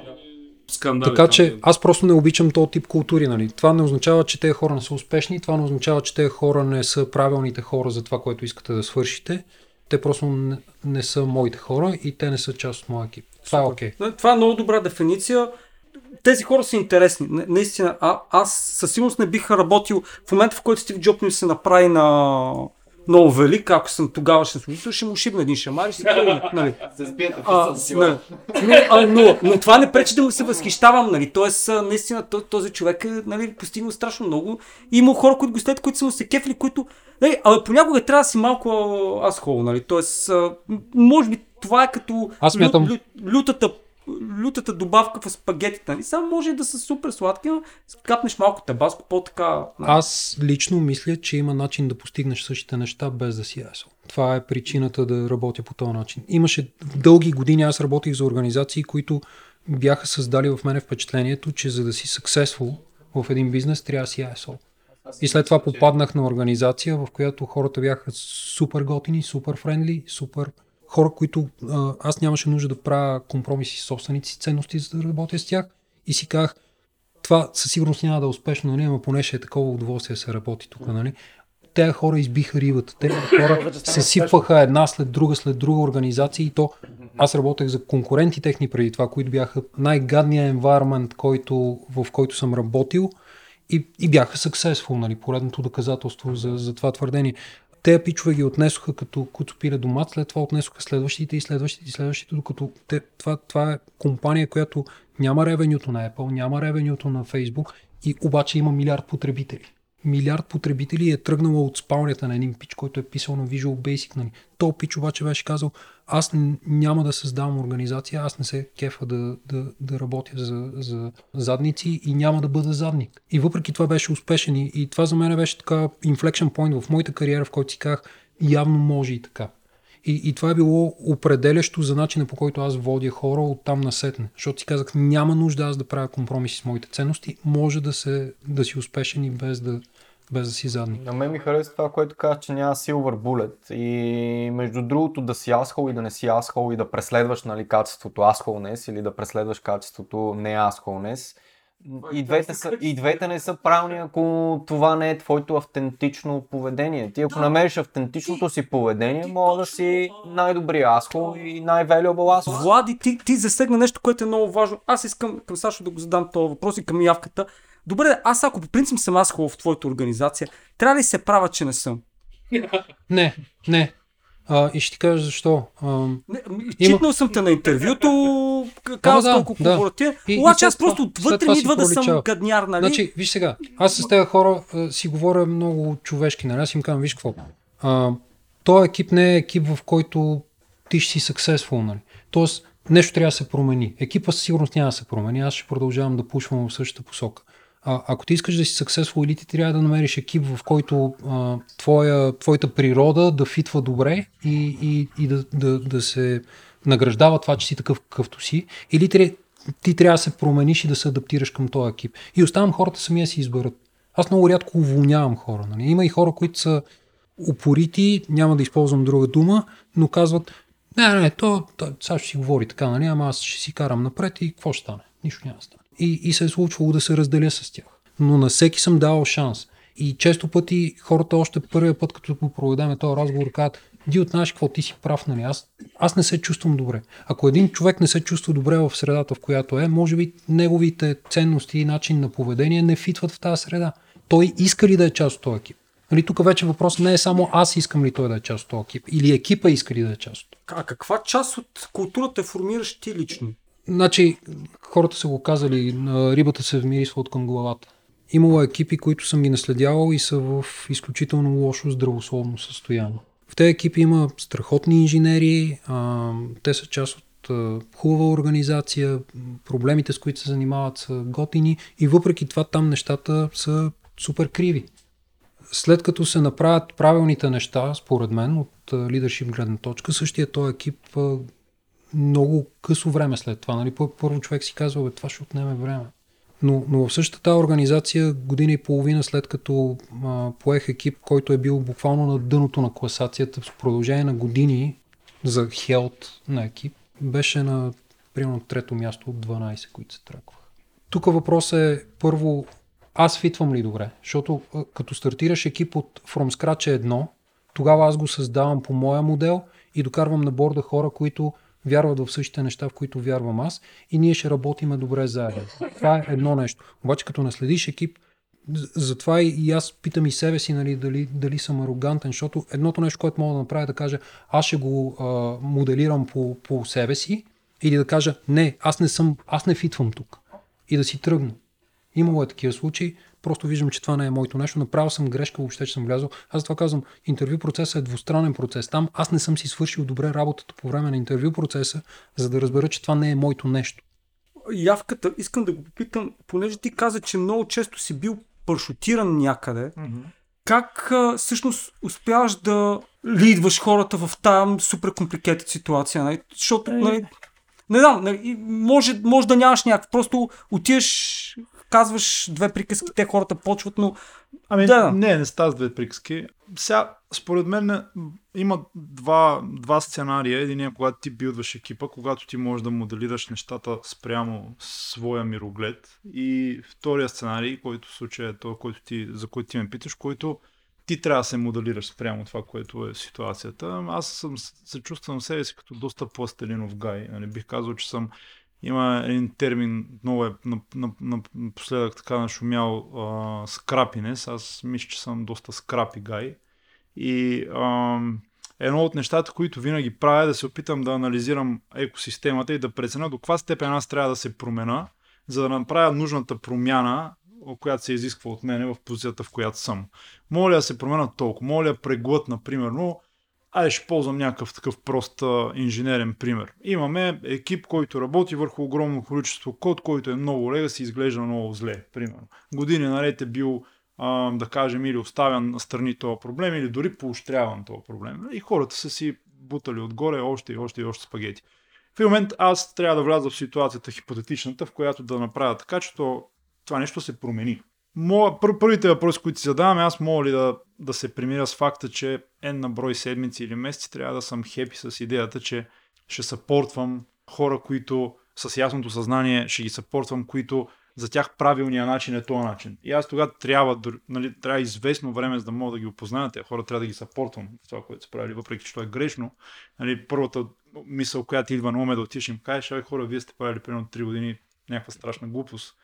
Скандали, така че аз просто не обичам този тип култури. Нали. Това не означава, че тези хора не са успешни, това не означава, че тези хора не са правилните хора за това, което искате да свършите те просто не, не са моите хора и те не са част от моя екип. Това е окей. Okay. Това е много добра дефиниция. Тези хора са интересни. Наистина, а, аз със сигурност не бих работил в момента, в който Стив Джоб ми се направи на много велик, ако съм тогавашен служител, ще му шибна един шамар и ще се нали. а, нали. но, а, но, но, това не пречи да му се възхищавам, нали. Тоест, наистина, този човек е нали, постигнал страшно много. И има хора, които го след, които са му се кефли, които Нали, а понякога трябва да си малко асхол, нали? Тоест, може би това е като Аз смятам... лю, лю, лютата лютата добавка в спагетите. Нали? Само може да са супер сладки, но капнеш малко табаско, по-така. Нали? Аз лично мисля, че има начин да постигнеш същите неща без да си асъл. Това е причината да работя по този начин. Имаше дълги години, аз работих за организации, които бяха създали в мене впечатлението, че за да си successful в един бизнес, трябва да си асъл. И след това попаднах на организация, в която хората бяха супер готини, супер френдли, супер хора, които а, аз нямаше нужда да правя компромиси с собствените си ценности, за да работя с тях. И си казах, това със сигурност няма да е успешно, нали, ама поне ще е такова удоволствие да се работи тук. Нали. Те хора избиха рибата. Те хора се сипваха една след друга, след друга организация и то аз работех за конкуренти техни преди това, които бяха най-гадния environment, който, в който съм работил и, и бяха successful, нали, поредното доказателство за, за това твърдение. Те пичове ги отнесоха като куцопиля домат, след това отнесоха следващите и следващите и следващите, докато те, това, това е компания, която няма ревенюто на Apple, няма ревенюто на Facebook и обаче има милиард потребители милиард потребители е тръгнала от спалнята на един пич, който е писал на Visual Basic. Нали. То пич обаче беше казал, аз няма да създавам организация, аз не се кефа да, да, да работя за, за задници и няма да бъда задник. И въпреки това беше успешен и, и това за мен беше така inflection point в моята кариера, в който си казах, явно може и така. И, и това е било определящо за начина по който аз водя хора от там насетне. Защото си казах, няма нужда аз да правя компромиси с моите ценности, може да, се, да си успешен и без да, без да си задник. На мен ми харесва това, което каза, че няма silver bullet и между другото да си асхол и да не си асхол и да преследваш нали, качеството асхолнес или да преследваш качеството не асхолнес и двете, са, и двете не са правилни, ако това не е твоето автентично поведение. Ти ако намериш автентичното си поведение, може да си най-добрия асхол и най-valuable асхол. Влади, ти, ти засегна нещо, което е много важно. Аз искам към Сашо да го задам този въпрос и към явката. Добре, аз ако по принцип съм асхол в твоята организация, трябва ли се правя, че не съм? Не, не. А, и ще ти кажа защо. А, не, читнал има... съм те на интервюто, казал да, колко да. корпоративен, обаче аз просто отвътре ми идва да съм гадняр, нали? Значи, виж сега, аз с тези хора а, си говоря много човешки, нали? Аз им казвам, виж какво. А, този екип не е екип, в който ти ще си successful, нали? Тоест, нещо трябва да се промени. Екипа със сигурност няма да се промени. Аз ще продължавам да пушвам в същата посока. А, ако ти искаш да си successful или ти трябва да намериш екип, в който а, твоя, твоята природа да фитва добре и, и, и да, да, да се награждава това, че си такъв какъвто си, или трябва ти трябва да се промениш и да се адаптираш към този екип. И оставам хората сами да си изберат. Аз много рядко уволнявам хора. Нали? Има и хора, които са упорити, няма да използвам друга дума, но казват, не, не, то, то сега ще си говори така, нали, ама аз ще си карам напред и какво ще стане? Нищо няма да стане. И, и се е случвало да се разделя с тях. Но на всеки съм давал шанс. И често пъти хората още първия път, като го проведеме този разговор, казват, Ди от знаеш какво ти си прав, нали? Аз, аз не се чувствам добре. Ако един човек не се чувства добре в средата, в която е, може би неговите ценности и начин на поведение не фитват в тази среда. Той иска ли да е част от този екип? Нали, тук вече въпрос не е само аз искам ли той да е част от този екип, или екипа иска ли да е част от А каква част от културата формираш ти лично? Значи, хората са го казали, рибата се вмирисва от към главата. Имало екипи, които съм ги наследявал и са в изключително лошо здравословно състояние. В тези екипи има страхотни инженери, те са част от хубава организация, проблемите с които се занимават са готини и въпреки това там нещата са супер криви. След като се направят правилните неща, според мен, от лидершип гледна точка, същия този екип много късо време след това. Нали? Първо човек си казва, бе, това ще отнеме време. Но, но в същата организация, година и половина след като а, поех екип, който е бил буквално на дъното на класацията в продължение на години за хелт на екип, беше на примерно трето място от 12, които се тракваха. Тук въпросът е първо, аз фитвам ли добре? Защото като стартираш екип от From Scratch е едно, тогава аз го създавам по моя модел и докарвам на борда хора, които вярват в същите неща, в които вярвам аз и ние ще работиме добре заедно. Това е едно нещо. Обаче като наследиш екип, затова и аз питам и себе си нали, дали, дали съм арогантен, защото едното нещо, което мога да направя е да кажа аз ще го а, моделирам по, по себе си или да кажа не, аз не съм, аз не фитвам тук и да си тръгна. Имало е такива случаи, просто виждам, че това не е моето нещо, направил съм грешка, въобще че съм влязъл. Аз това казвам, интервю процесът е двустранен процес. Там аз не съм си свършил добре работата по време на интервю процеса, за да разбера, че това не е моето нещо. Явката, искам да го попитам, понеже ти каза, че много често си бил паршутиран някъде, mm-hmm. как а, всъщност успяваш да лидваш хората в тази супер компликетна ситуация? Нали? Защото, нали, не знам, нали, може, може да нямаш някакъв, просто отиваш казваш две приказки, те хората почват, но... Ами да. не, не става с две приказки. Сега, според мен има два, два сценария. Един е когато ти билдваш екипа, когато ти можеш да моделираш нещата спрямо своя мироглед. И втория сценарий, който в случая е то, който ти, за който ти ме питаш, който ти трябва да се моделираш спрямо това, което е ситуацията. Аз съм, се чувствам себе си като доста пластелинов гай. Нали, бих казал, че съм има един термин, много е напоследък така нашумял скрапинес. Аз мисля, че съм доста скрапи гай. И а, едно от нещата, които винаги правя е да се опитам да анализирам екосистемата и да преценя до каква степен аз трябва да се промена, за да направя нужната промяна, която се изисква от мене в позицията, в която съм. Моля да се променя толкова, моля да преглътна, примерно, Айде ще ползвам някакъв такъв прост инженерен пример. Имаме екип, който работи върху огромно количество код, който е много лега, си изглежда много зле, примерно. Години наред е бил, а, да кажем, или оставян на страни този проблем, или дори поощряван този проблем. И хората са си бутали отгоре още и още и още спагети. В момент аз трябва да вляза в ситуацията хипотетичната, в която да направя така, че това нещо се промени. Първите въпроси, които си задаваме, аз мога ли да, да се примиря с факта, че N на брой седмици или месеци трябва да съм хепи с идеята, че ще съпортвам хора, които с ясното съзнание ще ги съпортвам, които за тях правилният начин е този начин. И аз тогава трябва, нали, трябва известно време, за да мога да ги опозная. Тези хора трябва да ги съпортвам в това, което са правили, въпреки че това е грешно. Нали, първата мисъл, която идва на уме да отиш им кажеш, хора, вие сте правили примерно 3 години някаква страшна глупост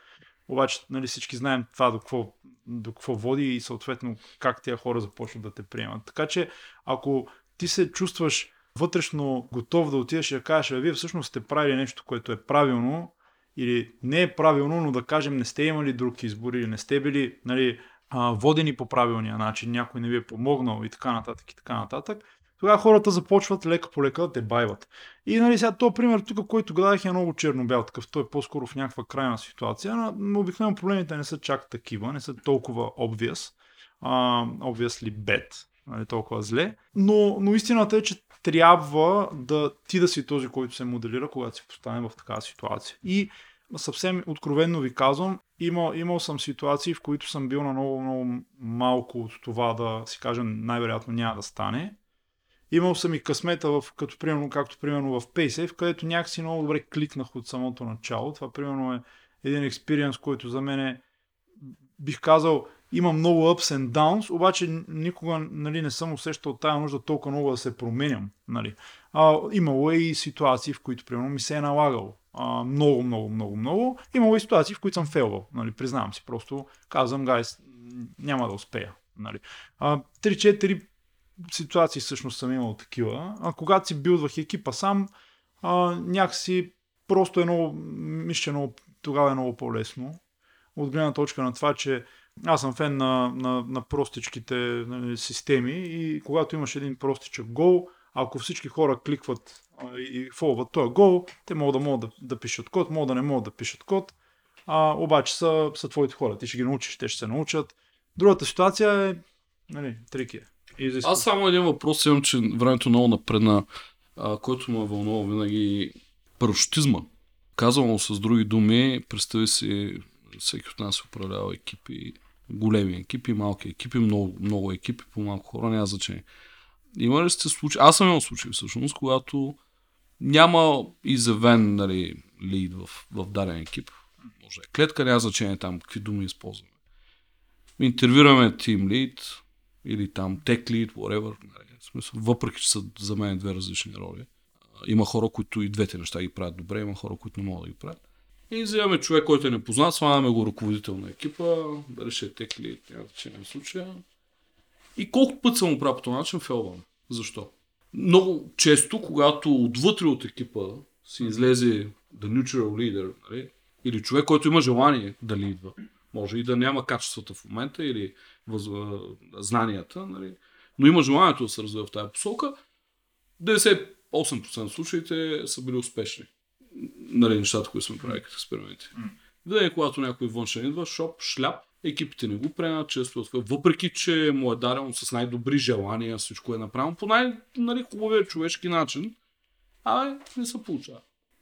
обаче нали, всички знаем това до какво, до какво води и съответно как тези хора започват да те приемат. Така че ако ти се чувстваш вътрешно готов да отидеш и да кажеш, а вие всъщност сте правили нещо, което е правилно, или не е правилно, но да кажем не сте имали друг избор или не сте били нали, водени по правилния начин, някой не ви е помогнал и така нататък и така нататък, тогава хората започват лека по лека да те байват. И нали сега този пример тук, който гледах е много черно-бял такъв, той е по-скоро в някаква крайна ситуация, но обикновено проблемите не са чак такива, не са толкова obvious, uh, obviously bad, нали, толкова зле, но, но истината е, че трябва да ти да си този, който се моделира, когато си поставен в такава ситуация. И съвсем откровенно ви казвам, има, имал съм ситуации, в които съм бил на много, много малко от това да си кажа най-вероятно няма да стане. Имал съм и късмета, в, като примерно, както примерно в PaySafe, където някакси много добре кликнах от самото начало. Това примерно е един експириенс, който за мен е, бих казал, има много ups and downs, обаче никога нали, не съм усещал тая нужда толкова много да се променям. Нали. А, имало е и ситуации, в които примерно ми се е налагало. А, много, много, много, много. Имало и ситуации, в които съм фейлвал. Нали, признавам си. Просто казвам, гайс, няма да успея. Нали. А, 3-4 ситуации всъщност съм имал такива. А когато си билдвах екипа сам, а, някакси просто е много, мисля, много, тогава е много по-лесно. От гледна точка на това, че аз съм фен на, на, на простичките нали, системи и когато имаш един простичък гол, ако всички хора кликват и фолват този гол, те могат да могат да, да пишат код, могат да не могат да пишат код, а, обаче са, са твоите хора. Ти ще ги научиш, те ще се научат. Другата ситуация е нали, трики. Изисква. Аз само един въпрос имам, че времето много напредна, а, който ме вълнува винаги парашутизма. Казвам с други думи, представи си, всеки от нас управлява екипи, големи екипи, малки екипи, много, много екипи, по малко хора, няма значение. Има ли сте случаи? Аз съм имал случаи всъщност, когато няма изявен нали, лид в, в даден екип. Може е клетка, няма значение там какви думи използваме. Интервюраме тим лид или там lead, whatever. Нали, смисъл, въпреки, че са за мен две различни роли. Има хора, които и двете неща ги правят добре, има хора, които не могат да ги правят. И вземаме човек, който е непознат, сваляме го ръководител на екипа, беше тек ли, няма значение случая. И колко път съм правил по този начин, фелваме. Защо? Много често, когато отвътре от екипа си излезе the neutral leader, нали? или човек, който има желание да лидва, може и да няма качествата в момента или въз... знанията, нали? но има желанието да се развива в тази посока, 98% от случаите са били успешни нали, нещата, които сме правили като експерименти. Mm. Винаги, когато някой външен идва, шоп, шляп, екипите не го приемат често. Въпреки, че му е дарено с най-добри желания, всичко е направено по най-хубавия нали, човешки начин, а не се получава.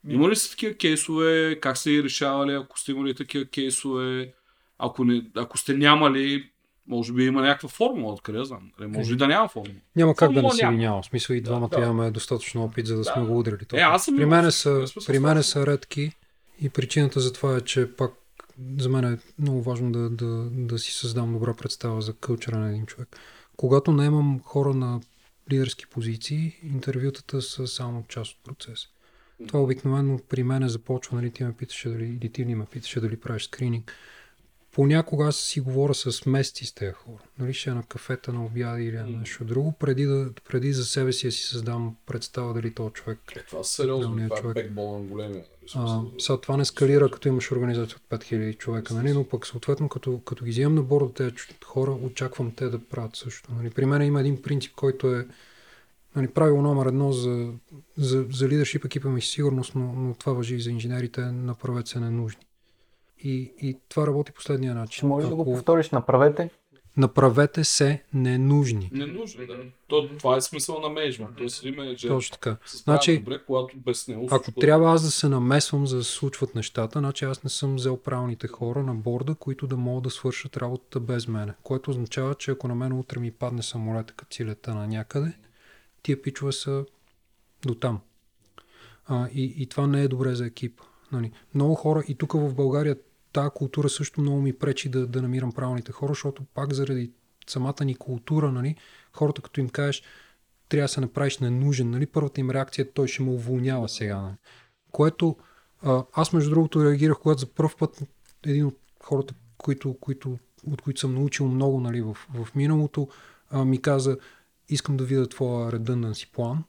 Има ли са такива кейсове? Как сте ги решавали, ако сте имали такива кейсове? Ако, не, ако сте нямали, може би има някаква формула, откъде да знам. Нали, може и да няма формула. Няма как формула да не си няма. няма. В смисъл и двамата да. имаме достатъчно опит, за да, Да. сме го удрили. Е, аз съм при мене с- са, при мене са редки и причината за това е, че пак за мен е много важно да, да, да си създам добра представа за кълчера на един човек. Когато наемам хора на лидерски позиции, интервютата са само част от процеса. Това обикновено при мен започва, нали, ти ме питаше дали, или ти ме питаше дали правиш скрининг. Понякога аз си говоря с мести с тези хора. Нали, ще е на кафета, на обяди или на нещо друго, преди, да, преди за себе си да си създам представа дали този човек Е, това сериозно, Реалният това е човек. бекбона големия. нали, а, сега това не скалира, като имаш организация от 5000 човека, нали? но пък съответно, като, като ги вземам на борда тези хора, очаквам те да правят също. Нали? При мен има един принцип, който е нали, правило номер едно за, за, за лидершип екипа ми сигурност, но, но това въжи и за инженерите, направете се ненужни. И, и това работи последния начин. Ще можеш да го Ако повториш, направете. Направете се ненужни. Не нужно, да. То, това е смисъл на менеджмент. Тоест, един менеджер Точно така. се Значи, добре, когато без него Ако всичко е- трябва аз да се намесвам за да се случват нещата, значи аз не съм взел правилните хора на борда, които да могат да свършат работата без мене. Което означава, че ако на мен утре ми падне самолета като си лета на някъде, тия пичове са до там. А, и, и това не е добре за екипа. Нали. Много хора, и тук в България тази култура също много ми пречи да, да намирам правилните хора, защото пак заради самата ни култура, нали, хората като им кажеш, трябва да се направиш ненужен, нали, първата им реакция е той ще ме уволнява сега. Нали. Което аз между другото реагирах, когато за първ път един от хората, които, които, от които съм научил много нали, в, в миналото, а, ми каза, искам да видя твоя redundancy план.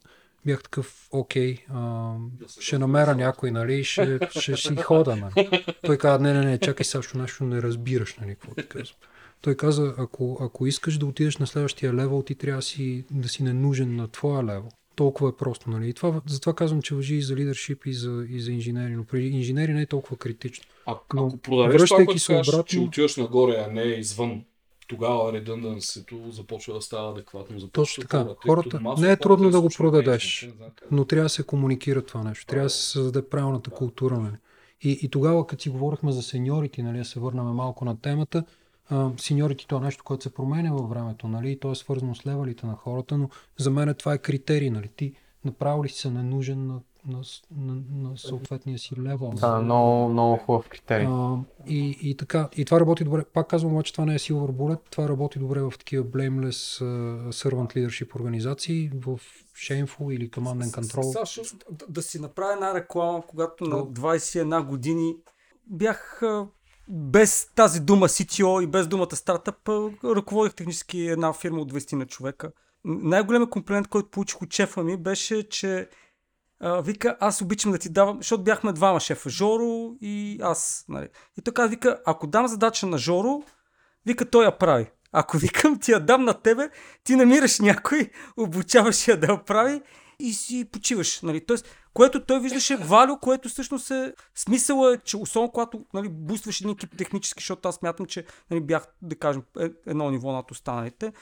Бях такъв, окей, а, ще намеря някой, нали, ще, ще си хода, нали. Той каза, не, не, не, чакай защото нещо не разбираш, нали, какво ти казвам. Той каза, ако, ако искаш да отидеш на следващия левел, ти трябва си, да си ненужен на твоя левел. Толкова е просто, нали? И това, затова казвам, че въжи и за лидершип, и за, и за инженери, но при инженери не е толкова критично. А, Но ако продадеш това, което обратно- че отиваш нагоре, а не извън, тогава редъндансито започва да става адекватно. Започва Точно така. хора, Хората, не е трудно да го продадеш, но трябва да се комуникира това нещо. Трябва да се създаде правилната култура. Нали? И, и тогава, като си говорихме за сеньорите, нали, да се върнем малко на темата, а, сеньорите това е нещо, което се променя във времето, нали, и то е свързано с левелите на хората, но за мен това е критерий, нали, ти направо ли си се ненужен на, на, на, на съответния си левел. Да, много, много хубав критерий. А, и, и така, и това работи добре. Пак казвам, обаче това не е Silver Bullet, това работи добре в такива blameless uh, servant leadership организации, в Shameful или Command and Control. Сашо, да, да си направя една реклама, когато на 21 години бях без тази дума CTO и без думата стартъп, ръководих технически една фирма от 20 на човека. Най-големият комплимент, който получих от шефа ми беше, че вика, аз обичам да ти давам, защото бяхме двама шефа, Жоро и аз. Нали. И така вика, ако дам задача на Жоро, вика, той я прави. Ако викам ти я дам на тебе, ти намираш някой, обучаваш я да я прави и си почиваш. Нали. Тоест, което той виждаше валю, което всъщност е смисъл е, че особено когато нали, бустваш един екип технически, защото аз смятам, че нали, бях, да кажем, е- едно ниво над останалите.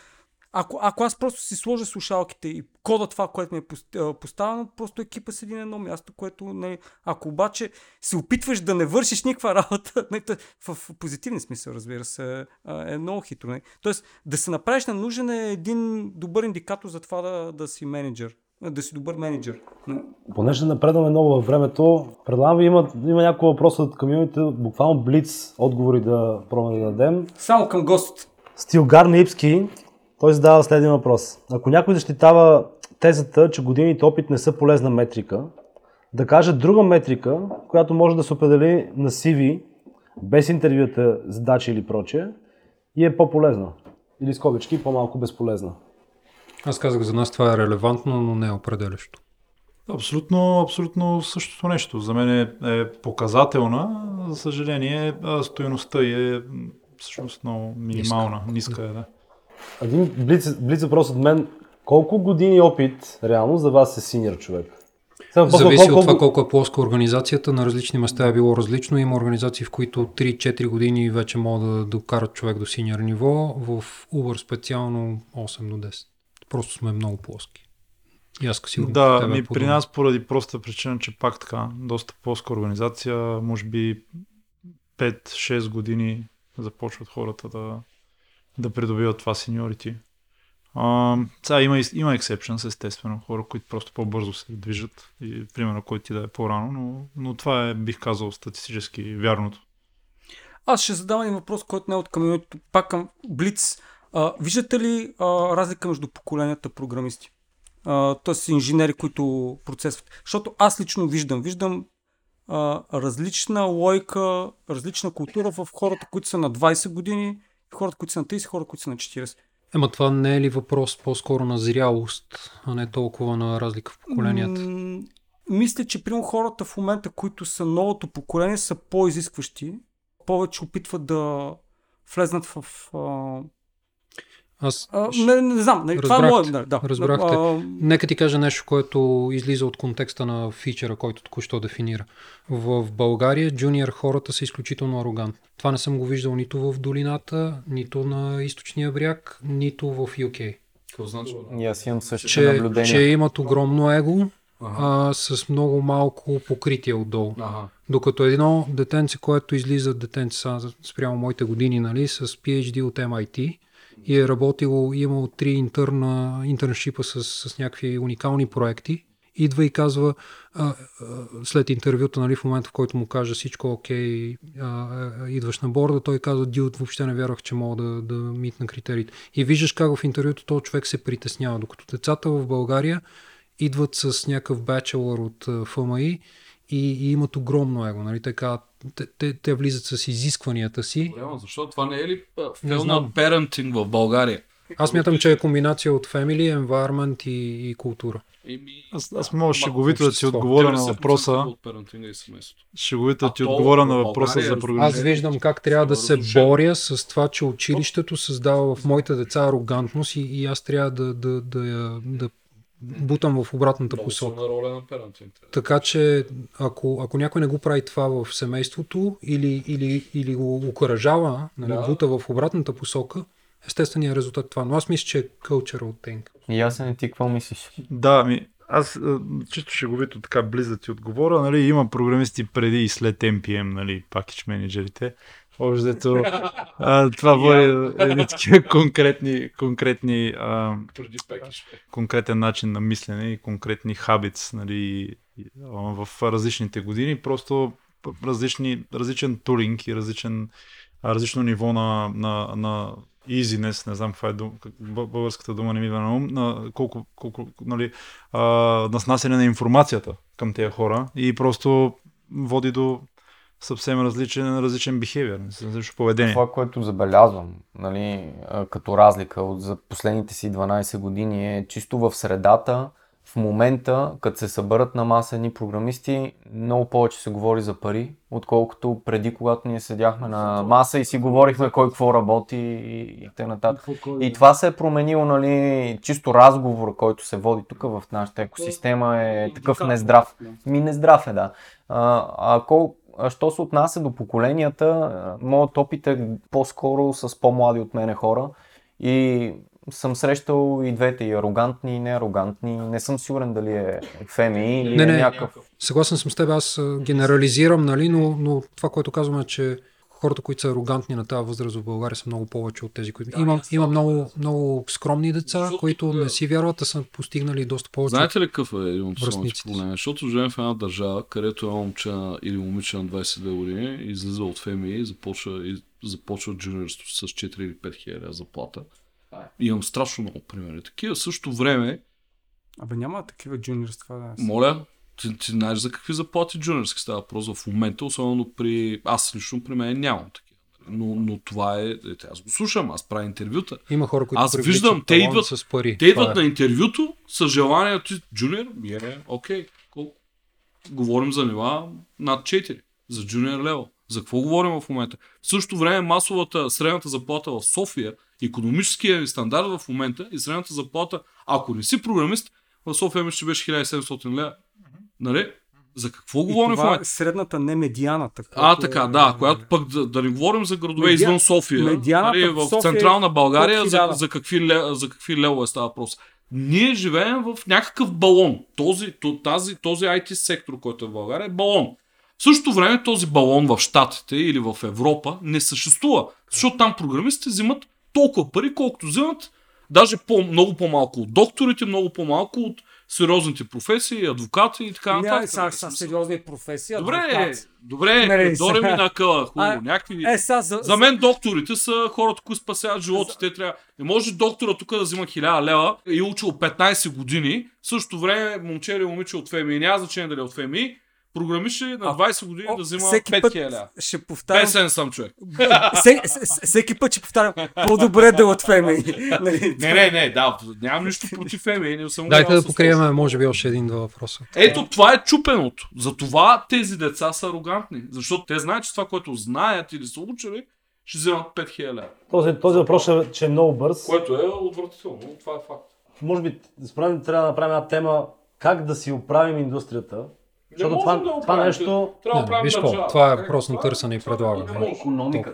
Ако, ако аз просто си сложа слушалките и кода това, което ми е поставено, просто екипа седи на едно място, което не... Ако обаче се опитваш да не вършиш никаква работа, не, то- в, в позитивен смисъл, разбира се, е много хитро. Не? Тоест, да се направиш на нужен е един добър индикатор за това да, да си менеджер. Да си добър менеджер. Не? Понеже напредваме много във времето, предлагам ви има, има няколко въпроса от комьюнити, буквално блиц отговори да пробваме да дадем. Само към гостите. Стилгар Нипски, той задава следния въпрос. Ако някой защитава тезата, че годините опит не са полезна метрика, да каже друга метрика, която може да се определи на CV, без интервюта, задачи или прочее, и е по-полезна. Или скобички, по-малко безполезна. Аз казах, за нас това е релевантно, но не е определящо. Абсолютно, абсолютно същото нещо. За мен е, е показателна, за съжаление, стоеността е всъщност много минимална, ниска, е, да. Един блиц, блиц въпрос от мен. Колко години опит реално за вас е синьор човек? Е Зависи колко- от това колко е плоска организацията. На различни места е било различно. Има организации, в които 3-4 години вече могат да докарат човек до синьор ниво. В Uber специално 8 до 10. Просто сме много плоски. И аз сигурно Да, ми е при нас поради проста причина, че пак така, доста плоска организация, може би 5-6 години започват хората да, да придобиват това сеньорити. А, сега има, има exceptions, естествено, хора, които просто по-бързо се движат и примерно който ти да е по-рано, но, но това е, бих казал, статистически вярното. Аз ще задам един въпрос, който не е от комьюнитито, пак към Блиц. А, виждате ли а, разлика между поколенията програмисти? Тоест инженери, които процесват. Защото аз лично виждам. Виждам а, различна лойка, различна култура в хората, които са на 20 години, хората, които са на 30, хората, които са на 40. Ема това не е ли въпрос по-скоро на зрялост, а не толкова на разлика в поколенията? М, мисля, че примерно хората в момента, които са новото поколение, са по-изискващи. Повече опитват да влезнат в... А, Аз а, не, не знам, не, това е Разбрахте. мое... Да, да, Разбрахте. А, Нека ти кажа нещо, което излиза от контекста на фичера, който току-що дефинира. В България джуниор хората са изключително арогантни. Това не съм го виждал нито в долината, нито на източния бряг, нито в UK. Какво значи? И аз имам същите Че, наблюдения. че имат огромно его, Ага. а, с много малко покритие отдолу. Ага. Докато едно детенце, което излиза детенце спрямо моите години, нали, с PhD от MIT и е работило, имал три интерна, интерншипа с, с някакви уникални проекти, идва и казва а, а, след интервюта, нали, в момента в който му кажа всичко окей, а, идваш на борда, той казва, Дилт, въобще не вярвах, че мога да, да митна критериите. И виждаш как в интервюто този човек се притеснява, докато децата в България идват с някакъв бачелър от ФМИ и, и имат огромно его. Нали? Така, те, те, те влизат с изискванията си. Голямо, защо това не е ли на parenting в България? Аз мятам, че е комбинация от family, environment и, и култура. Еми, Аз, аз мога шеговито да ти отговоря на 90% въпроса. Шеговито да ти отговоря на въпроса за е Аз програмиране. виждам как трябва да се боря с това, че училището създава в моите деца арогантност и, и аз трябва да, да, да, я- да бутам в обратната Много посока. роля на. Така че, ако, ако някой не го прави това в семейството или, или, или го окоръжава, нали, Да. бута в обратната посока, естественият резултат е това. Но аз мисля, че е cultural thing. И аз не ти какво мислиш? Да, ми, аз чисто шеговито така близо ти отговоря, нали, има програмисти преди и след NPM, нали, package менеджерите. Общо а, това води едни такива конкретни, конкретни а, конкретен начин на мислене и конкретни хабитс нали, в различните години. Просто различни, различен туринг и различен, различно ниво на, на, на easiness, не знам каква е дум, българската дума не ми идва на ум, на колко, колко нали, а, на снасяне на информацията към тези хора. И просто води до съвсем различен, различен behavior, различно поведение. Това, което забелязвам, нали, като разлика от за последните си 12 години е чисто в средата, в момента, като се съберат на маса едни програмисти, много повече се говори за пари, отколкото преди, когато ние седяхме на маса и си говорихме кой какво работи и, и т.н. И това се е променило, нали, чисто разговор, който се води тук в нашата екосистема е такъв нездрав. Ми нездрав е, да. А, а кол, а що се отнася до поколенията, а, моят опит е по-скоро с по-млади от мене хора и съм срещал и двете, и арогантни, и неарогантни. Не съм сигурен дали е феми или Не, е не. някакъв. Съгласен съм с теб, аз генерализирам, нали, но, но това, което казвам е, че хората, които са арогантни на тази възраст в България са много повече от тези, които... Има, има много, много скромни деца, Защото които тук- не си вярват, а са постигнали доста повече. Знаете ли какъв е един от основните проблеми? Защото живеем в една държава, където едно момче или момиче на 22 години излиза от ФМИ и започва, и започва джуниорство с 4 или 5 хиляди заплата. И имам страшно много примери. Такива в същото време, Абе няма такива джуниорства. Да. моля, ти, ти знаеш за какви заплати джуниорски става въпрос в момента, особено при... Аз лично при мен нямам такива. Но, но това е... Ете, аз го слушам, аз правя интервюта. Има хора, които Аз виждам, те идват- с пари. Те идват е. на интервюто с желанието ти, джуниор, е, окей, колко? Говорим за нива над 4, за джуниор лево. За какво говорим в момента? В същото време масовата, средната заплата в София, економическия стандарт в момента и средната заплата, ако не си програмист, в София мисля, че беше 1700 лева. Нали? За какво И говорим в това е момента? средната, не медианата. А, така, е- да, която пък да, да не говорим за градове Медиа- извън София, медианата нали, в в София е централна България, за, за, какви, за какви левове става въпрос. Ние живеем в някакъв балон. Този, то- тази, този IT сектор, който е в България, е балон. В същото време този балон в Штатите или в Европа не съществува, защото там програмистите взимат толкова пари, колкото взимат, даже по, много по-малко от докторите, много по-малко от сериозните професии, адвокати и така Не, нататък. са, са сериозни професии. Добре, адвокати. добре, Нали, дори ми сега- на къла, хубаво, А, някакви... Е, сега за, За мен докторите са хората, които спасяват живота. Те трябва... Не може доктора тук да взима 1000 лева и е учил 15 години. В същото време момче или момиче от ФМИ, няма значение дали е от ФМИ, програмише на А, 20 години О, да взима всеки път 5000 лева. ще повтарям. Песен съм човек. Всеки, всеки път ще повтарям. По-добре да е от феми. Нали? Не, не, не, да, нямам нищо против ФМИ. Не съм Дайте да с покрием, може би, още един-два въпроса. Ето, това е чупеното. Затова тези деца са арогантни. Защото те знаят, че това, което знаят или са учили, ще вземат 5000 лева. Този, този въпрос е, че е много бърз. Което е отвратително. Това е факт. Може би, според мен, трябва да направим една тема как да си оправим индустрията. Защото можем това, да това нещо... Трябва Не, да правим виж какво, това е въпрос на е- търсене и е- предлагане.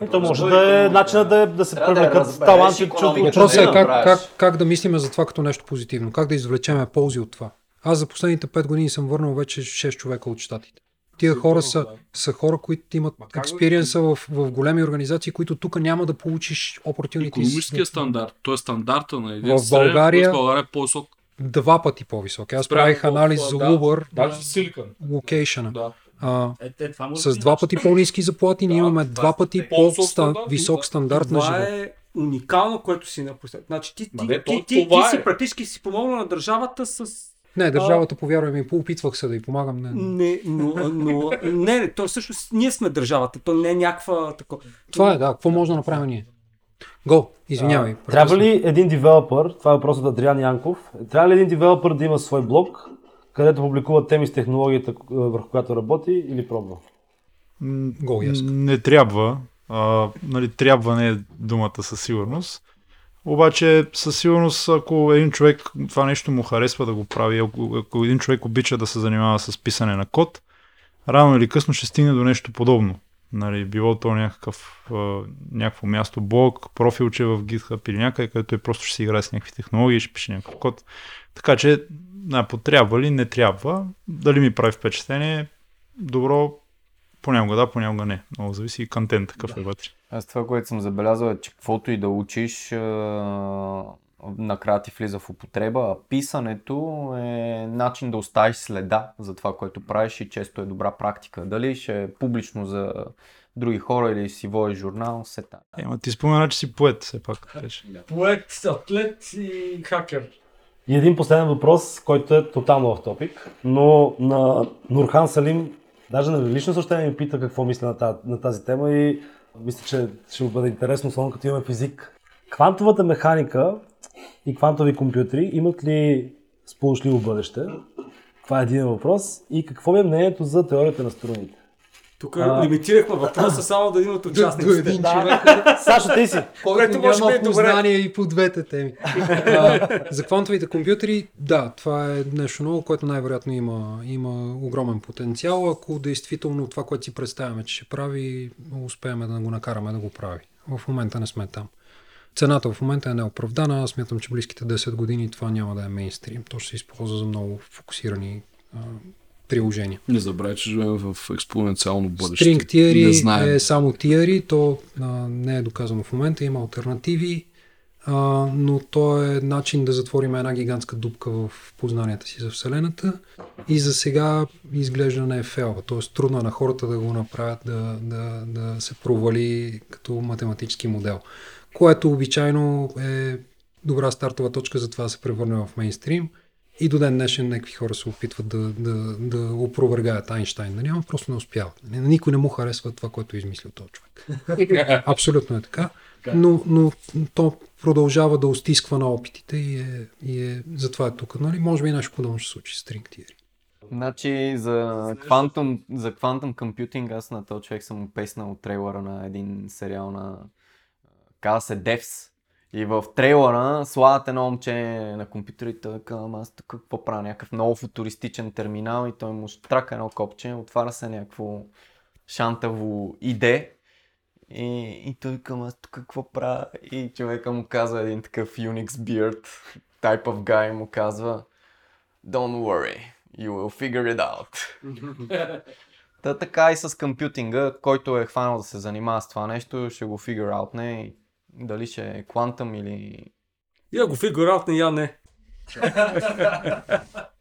е- то може да е начинът да, е, да се да привлекат разбереш таланти Въпросът е да как, как, как да мислиме за това като нещо позитивно, как да извлечеме ползи от това. Аз за последните 5 години съм върнал вече 6 човека от щатите. Тия хора са, са хора, които имат да- експириенса в, в големи организации, които тук няма да получиш opportunities. Економическия стандарт, т.е. стандарта на един В среден, България- в България е по-висок. Два пъти по-висок. Аз Спрямо правих анализ за да, Uber, Даже Силикън. локейшъна. Да. А, Е, е, това може с два пъти по-низки заплати, ние имаме два пъти по-висок стандарт, на Това живот. е уникално, което си напоследък. Значи ти, ти, ти, ти, това ти си е. практически си помогнал на държавата с... Не, държавата, повярвай ми, поопитвах се да й помагам. Не. Не, но, но не, не, то всъщност ние сме държавата, то не е някаква такова. Това е, да. Какво може да направим ние? Го, извинявай. Трябва ли един девелопър, това е въпросът от Адриан Янков, трябва ли един девелопър да има свой блог, където публикува теми с технологията, е, върху която работи или пробва? Го, ясно. Не трябва. А, нали, трябва не е думата със сигурност. Обаче със сигурност, ако един човек това нещо му харесва да го прави, ако, ако един човек обича да се занимава с писане на код, рано или късно ще стигне до нещо подобно. Нали, било то някакъв, някакво място, блог, профилче в GitHub или някъде, където той просто ще си играе с някакви технологии, ще пише някакъв код. Така че не, потрябва ли, не трябва. Дали ми прави впечатление, добро, понякога да, понякога не. Много зависи и контент какъв е вътре. Аз това, което съм забелязал е, че каквото и да учиш, накрая ти влиза в употреба, а писането е начин да оставиш следа за това, което правиш и често е добра практика. Дали ще е публично за други хора или си водиш журнал, се та. Ема ти спомена, че си поет, все пак. Беше. Поет, атлет и хакер. И един последен въпрос, който е тотално в топик, но на Нурхан Салим, даже на лично съобщение ми пита какво мисля на тази, на тази тема и мисля, че ще му бъде интересно, особено като имаме физик. Квантовата механика и квантови компютри имат ли сполучливо бъдеще? Това е един въпрос. И какво е мнението за теорията на струните? Тук А. лимитирахме въпроса само до един от До, до участниците. един човек, Сашо, ти си! който може би е добре. и по двете теми. А, за квантовите компютри, да, това е нещо ново, което най-вероятно има, има огромен потенциал, ако действително това, което си представяме, че ще прави, успеем да го накараме да го прави. В момента не сме там. Цената в момента е неоправдана. Аз смятам, че близките 10 години това няма да е мейнстрим. То ще се използва за много фокусирани а, приложения. Не забравяй, че живеем в експоненциално бъдеще. String theory е само theory, то а, не е доказано в момента, има альтернативи, а, но то е начин да затворим една гигантска дупка в познанията си за Вселената и за сега изглежда не е фейлва, т.е. трудно на хората да го направят да, да, да се провали като математически модел, което обичайно е добра стартова точка за това да се превърне в мейнстрим. И до ден днешен някакви хора се опитват да, да, да опровергаят Айнштайн. Да няма, просто не успяват. На никой не му харесва това, което е измислил този човек. Абсолютно е така. Но, но то продължава да устисква на опитите и е, и е затова е тук. Нали? Може би нещо подобно ще се случи с String Theory. Значи за квантум, за квантум компютинг аз на този човек съм песнал трейлера на един сериал на казва се Devs. И в трейлера слагат едно момче на компютъра и той казва, ама аз тук какво правя, някакъв много футуристичен терминал и той му штрака едно копче, отваря се някакво шантаво иде и, и той към аз тук какво правя и човека му казва един такъв Unix beard type of guy му казва Don't worry, you will figure it out. Та така и с компютинга, който е хванал да се занимава с това нещо, ще го figure out не дали ще е квантъм или Я го фигураут, не я не.